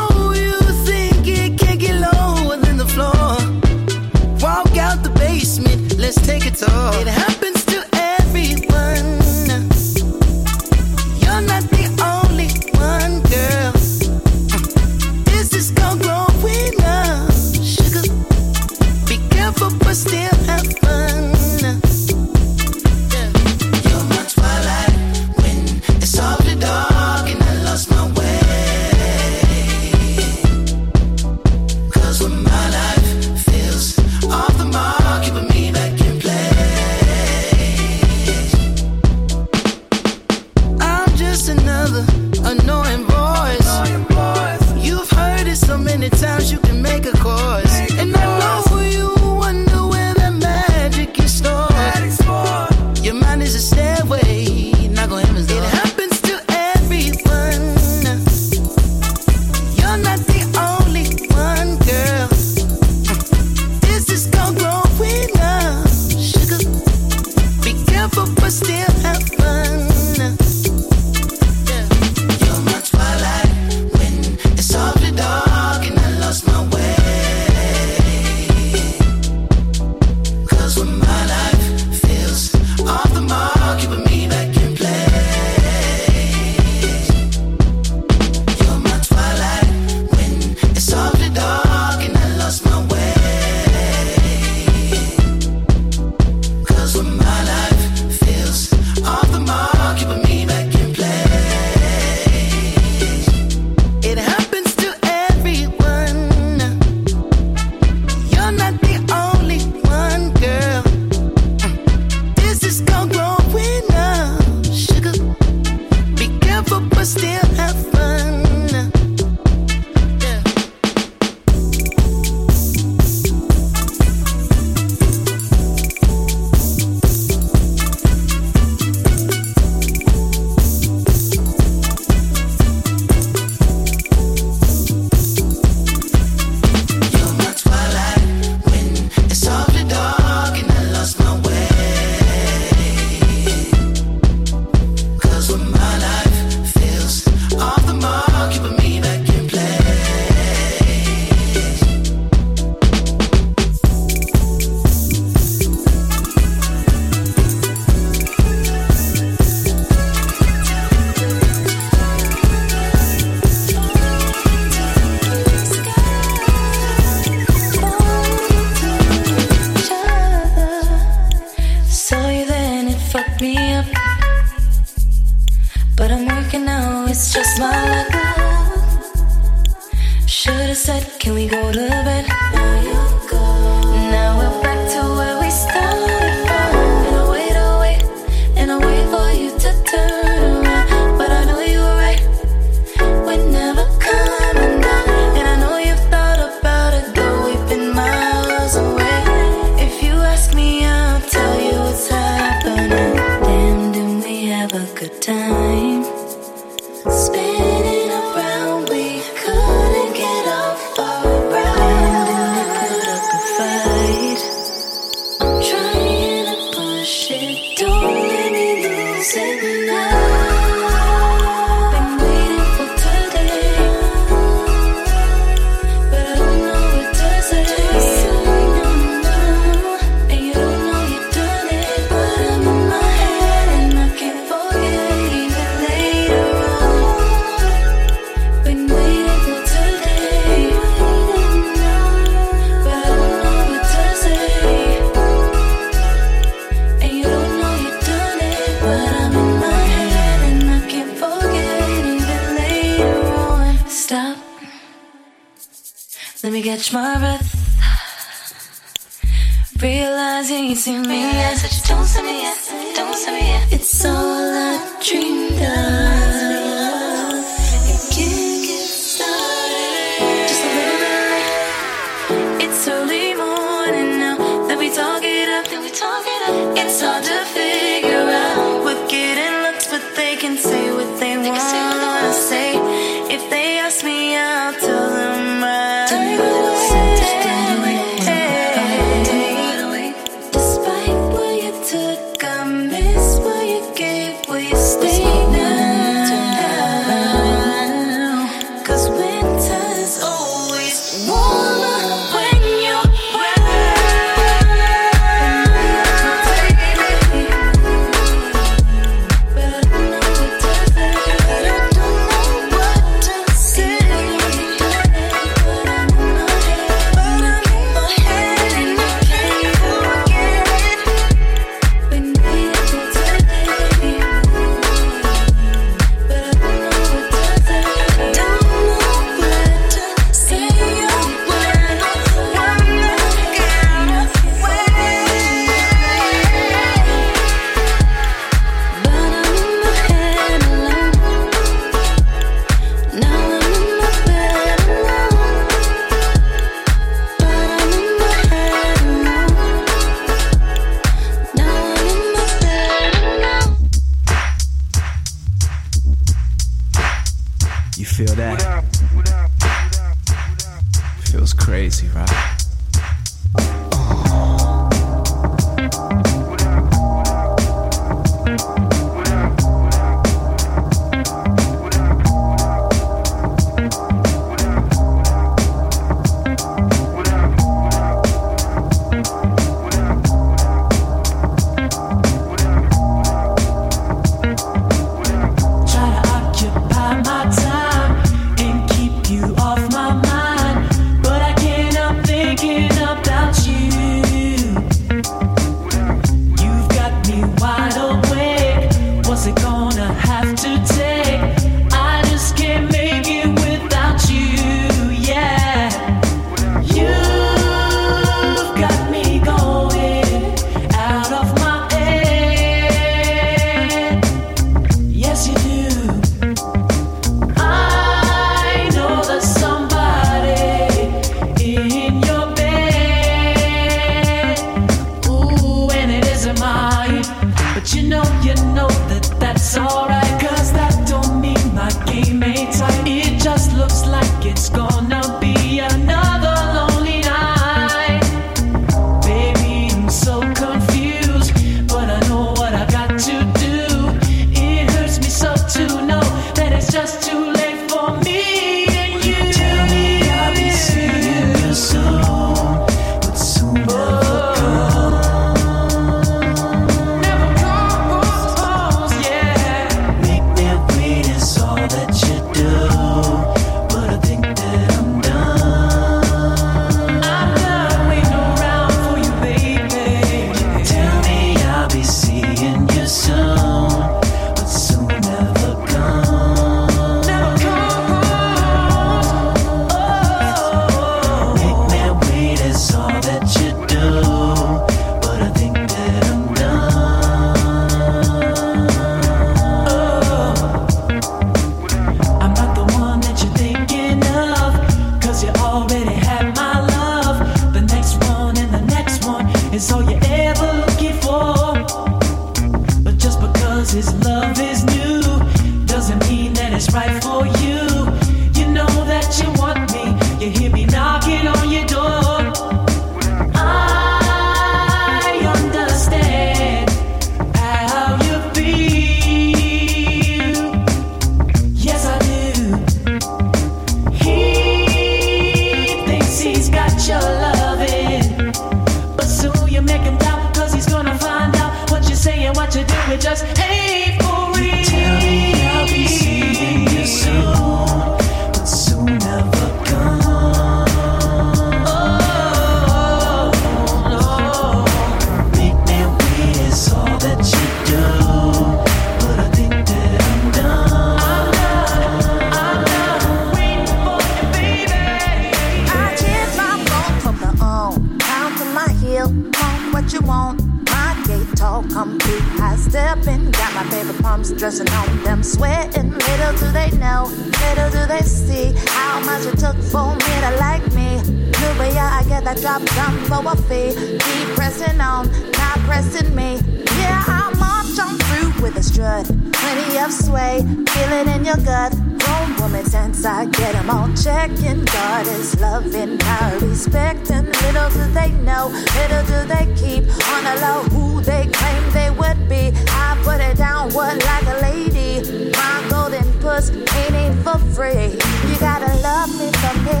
Speaker 18: I
Speaker 39: get
Speaker 45: 'em all checking. God is loving, I respecting. Little do they know, little do they keep on the low who they claim they would be. I put it down, what like a lady. My golden puss ain't ain't for free. You gotta love me for me.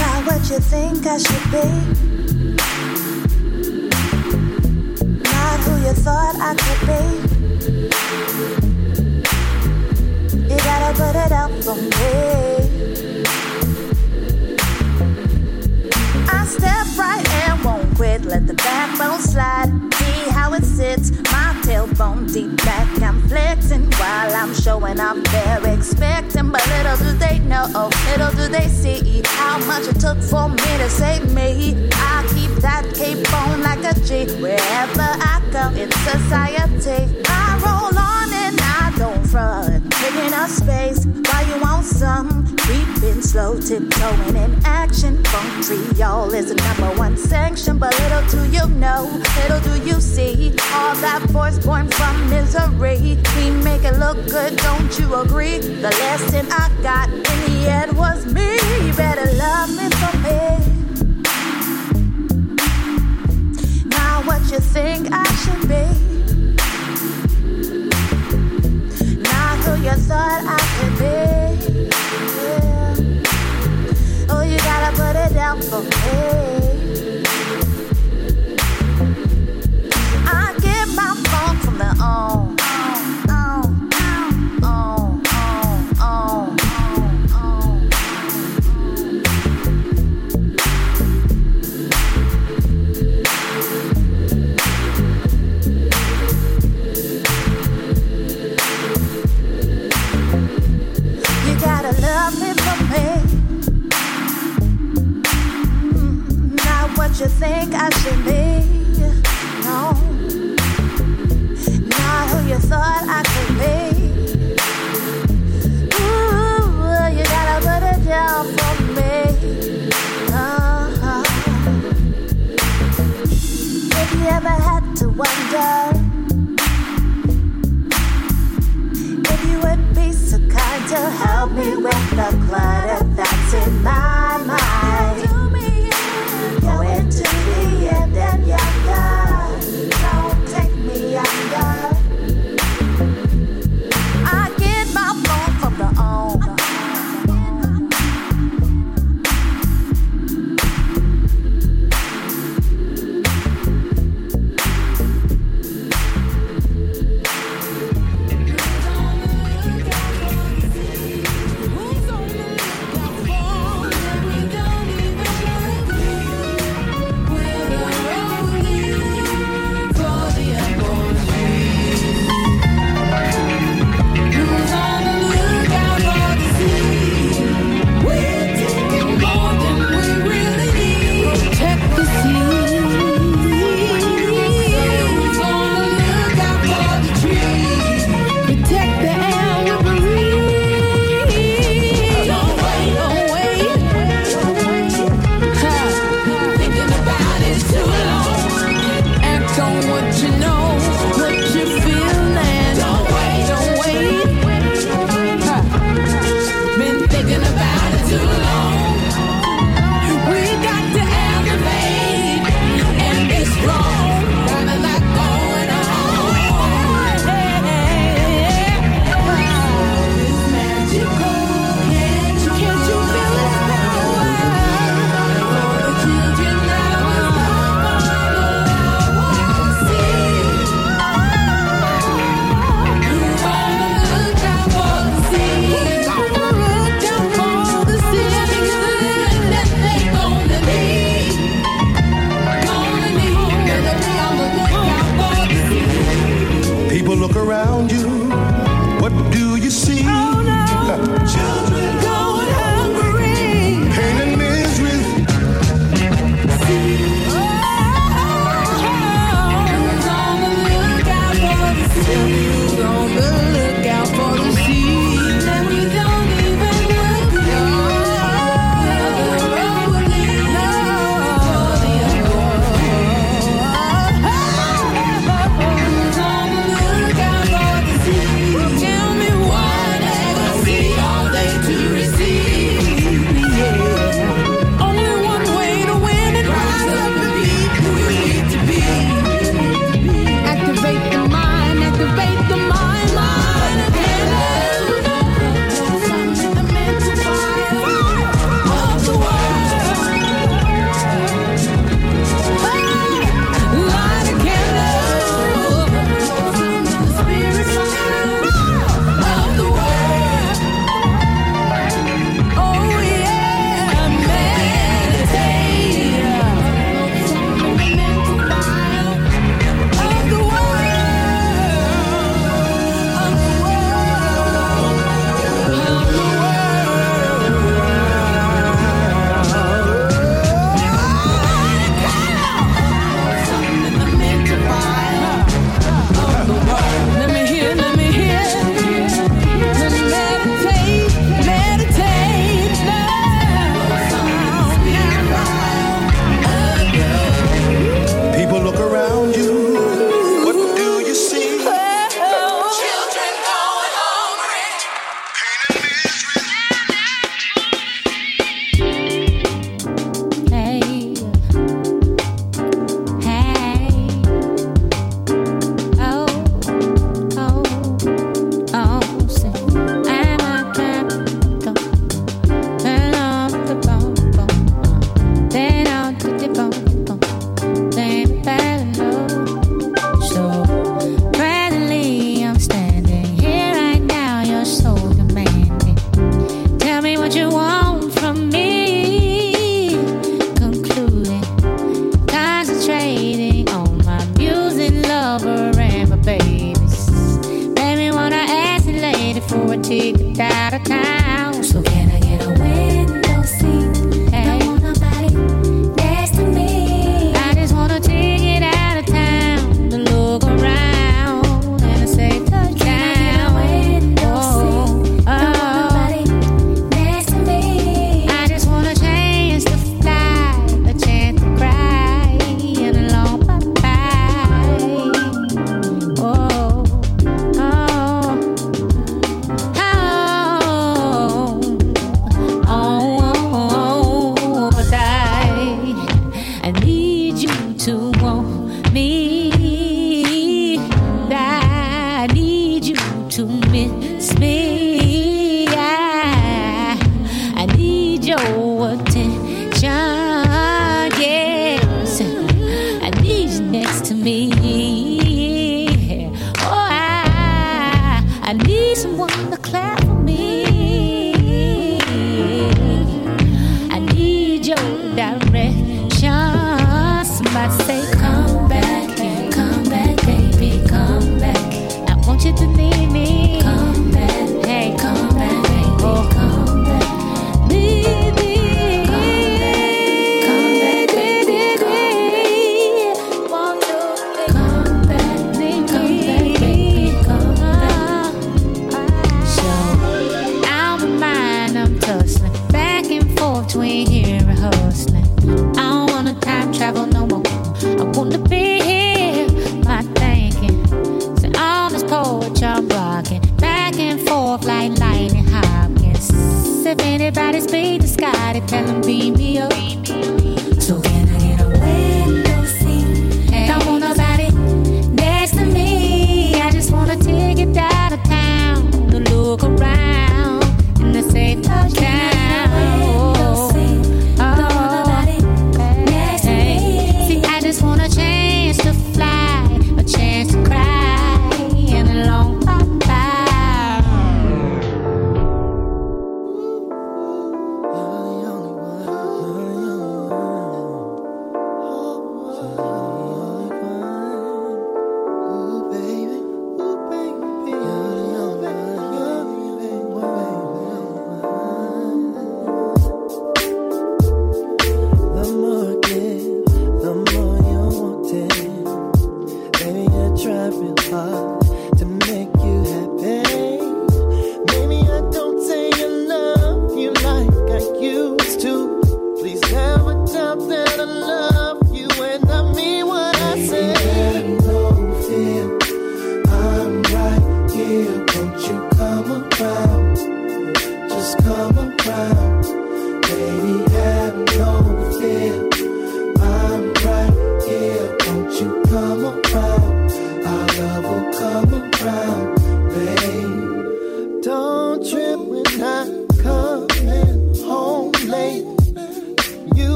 Speaker 45: Not what you think I should be. Not who you thought I could be. Gotta put it up for me. I step right and won't quit. Let the backbone slide. See how it sits. My tailbone deep back. I'm flexing while I'm showing off. They're expecting, but little do they know. Little do they see how much it took for me to save me. I keep that cape on like a G. Wherever I go in society, I roll on and I don't front. Up space while you want some. Creeping slow, tiptoeing in action. Funk y'all is the number one sanction. But little do you know, little do you see. All that force born from misery. We make it look good, don't you agree? The lesson I got in the end was me. You better love me for me. Now what you think I should be? You thought I could be. Oh, you gotta put it down for me. you think I should be. No, not who you thought I could be. Ooh, you gotta put it down for me. Uh-huh. If you ever had to wonder if you would be so kind to help me with the clutter that's in my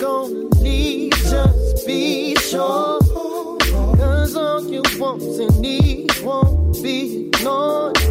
Speaker 46: gonna need, just
Speaker 47: be sure. Cause all you want and need won't be ignored.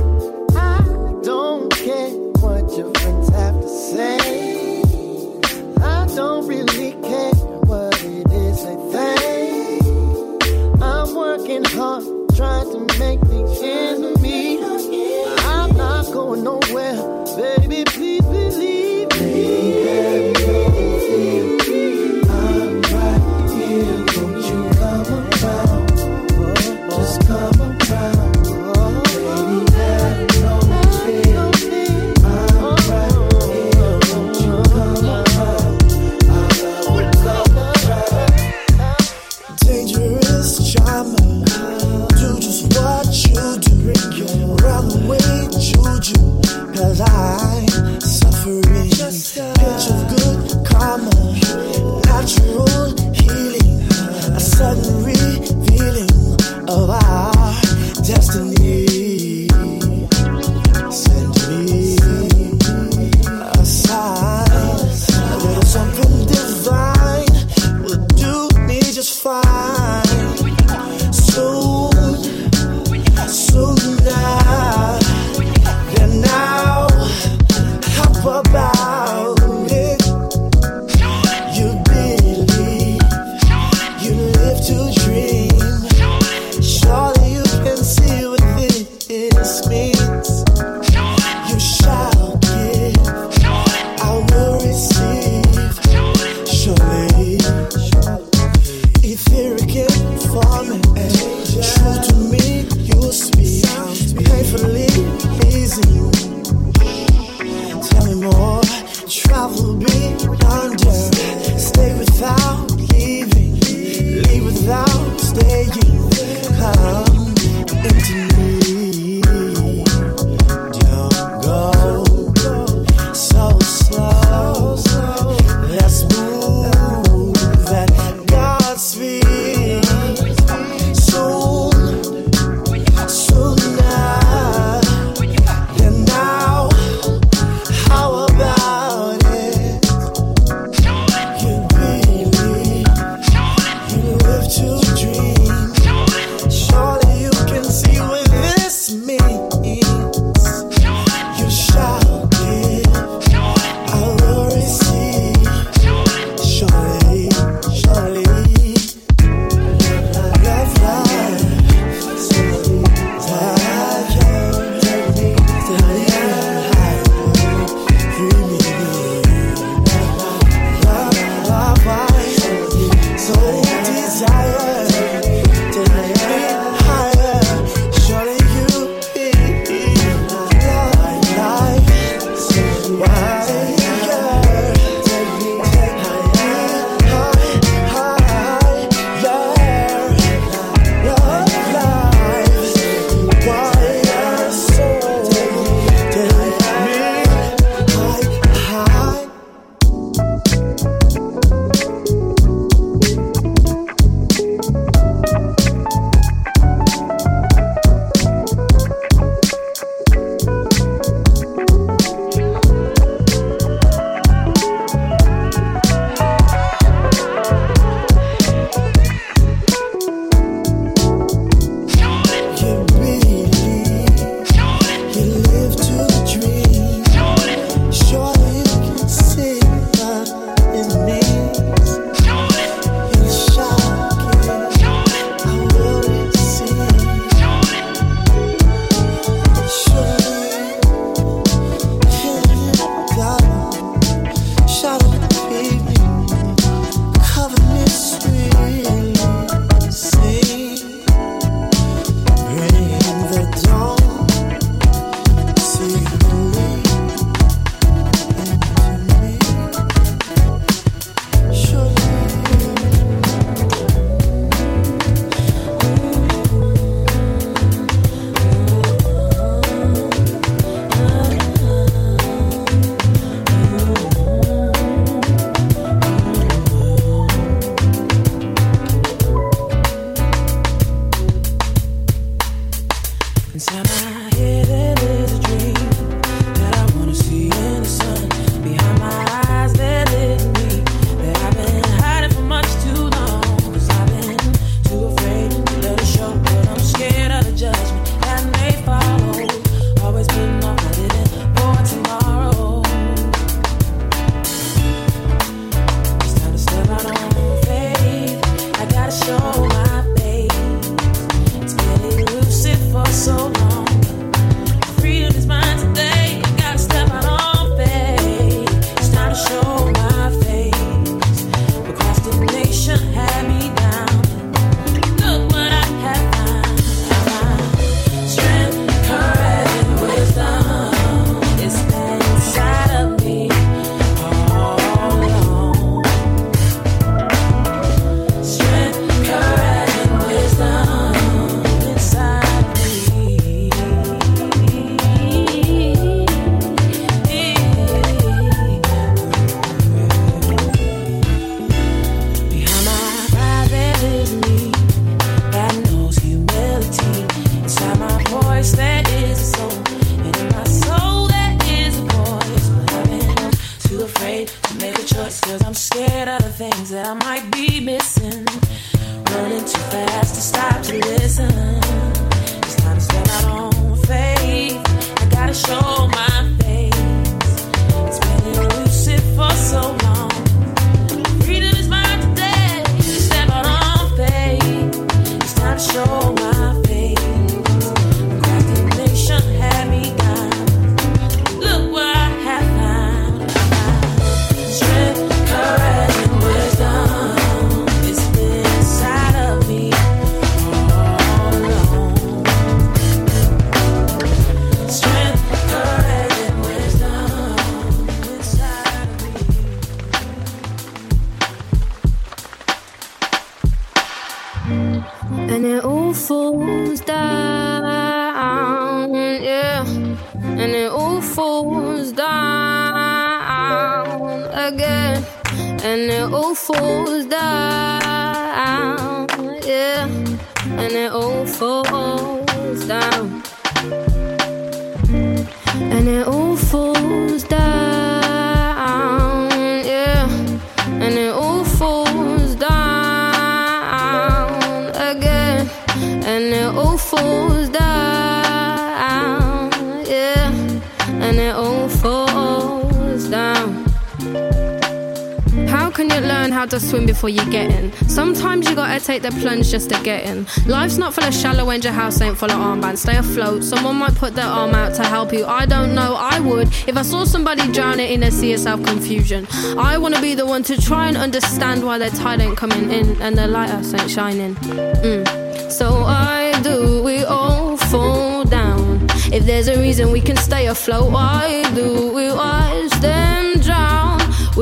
Speaker 46: How to swim before you get in? Sometimes you gotta take the plunge just to get in. Life's not full of shallow end, your house ain't full of armbands. Stay afloat. Someone might put their arm out to help you. I don't know, I would. If I saw somebody drowning in a sea of self confusion, I wanna be the one to try and understand why their tide ain't coming in and their lighthouse ain't shining. Mm. So I do we all fall down? If there's a reason we can stay afloat, why do we drown?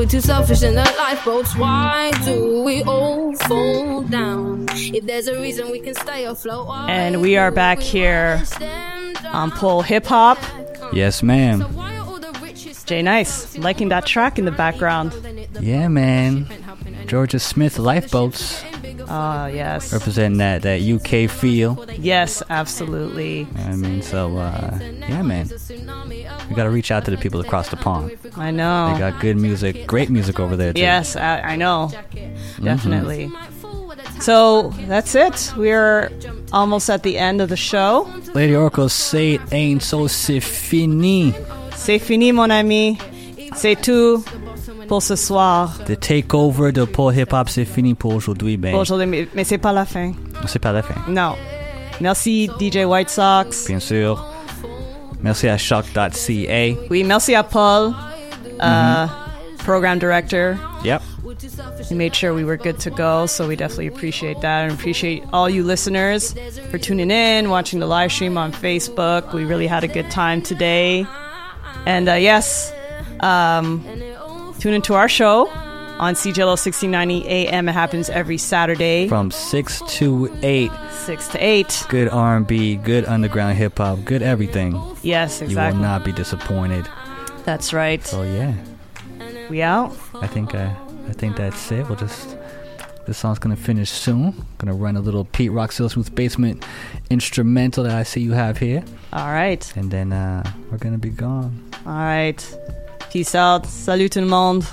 Speaker 46: We're too selfish in the lifeboats. Why do we all fall down? If there's a reason we can stay afloat,
Speaker 21: And we are back here on Pull Hip Hop.
Speaker 7: Yes, ma'am.
Speaker 21: Jay Nice, liking that track in the background.
Speaker 7: Yeah, man. Georgia Smith Lifeboats
Speaker 21: Ah, yes.
Speaker 7: representing that that UK feel.
Speaker 21: Yes, absolutely.
Speaker 7: I mean, so uh, yeah, man. We got to reach out to the people across the pond.
Speaker 21: I know.
Speaker 7: They got good music, great music over there. Too.
Speaker 21: Yes, I, I know. Mm-hmm. Definitely. So that's it. We're almost at the end of the show.
Speaker 7: Lady Oracle, say it ain't so c'est fini.
Speaker 21: C'est fini, mon ami. C'est tout pour ce soir.
Speaker 7: The takeover de Paul Hip Hop, c'est fini pour aujourd'hui, ben.
Speaker 21: Pour aujourd'hui, mais, mais c'est pas la fin.
Speaker 7: C'est pas la fin.
Speaker 21: Non. Merci DJ White Sox.
Speaker 7: Bien sûr. Merci à CHOQ.ca.
Speaker 21: Oui, merci à Paul, uh, program director.
Speaker 7: Yep.
Speaker 21: He made sure we were good to go, so we definitely appreciate that and appreciate all you listeners for tuning in, watching the live stream on Facebook. We really had a good time today. And uh, yes, um, tune into our show on CJLO 1690 AM. It happens every Saturday
Speaker 7: From 6 to 8.
Speaker 21: 6 to 8.
Speaker 7: Good R&B, good underground hip hop, good everything.
Speaker 21: Yes, exactly.
Speaker 7: You will not be disappointed.
Speaker 21: That's right.
Speaker 7: So yeah,
Speaker 21: We out?
Speaker 7: I think uh, I think that's it. We'll just this song's gonna finish soon. Gonna run a little Pete Rock Still Smooth Basement instrumental that I see you have here,
Speaker 21: All right.
Speaker 7: and then uh, we're gonna be gone.
Speaker 21: All right. Peace out. Salut tout le monde.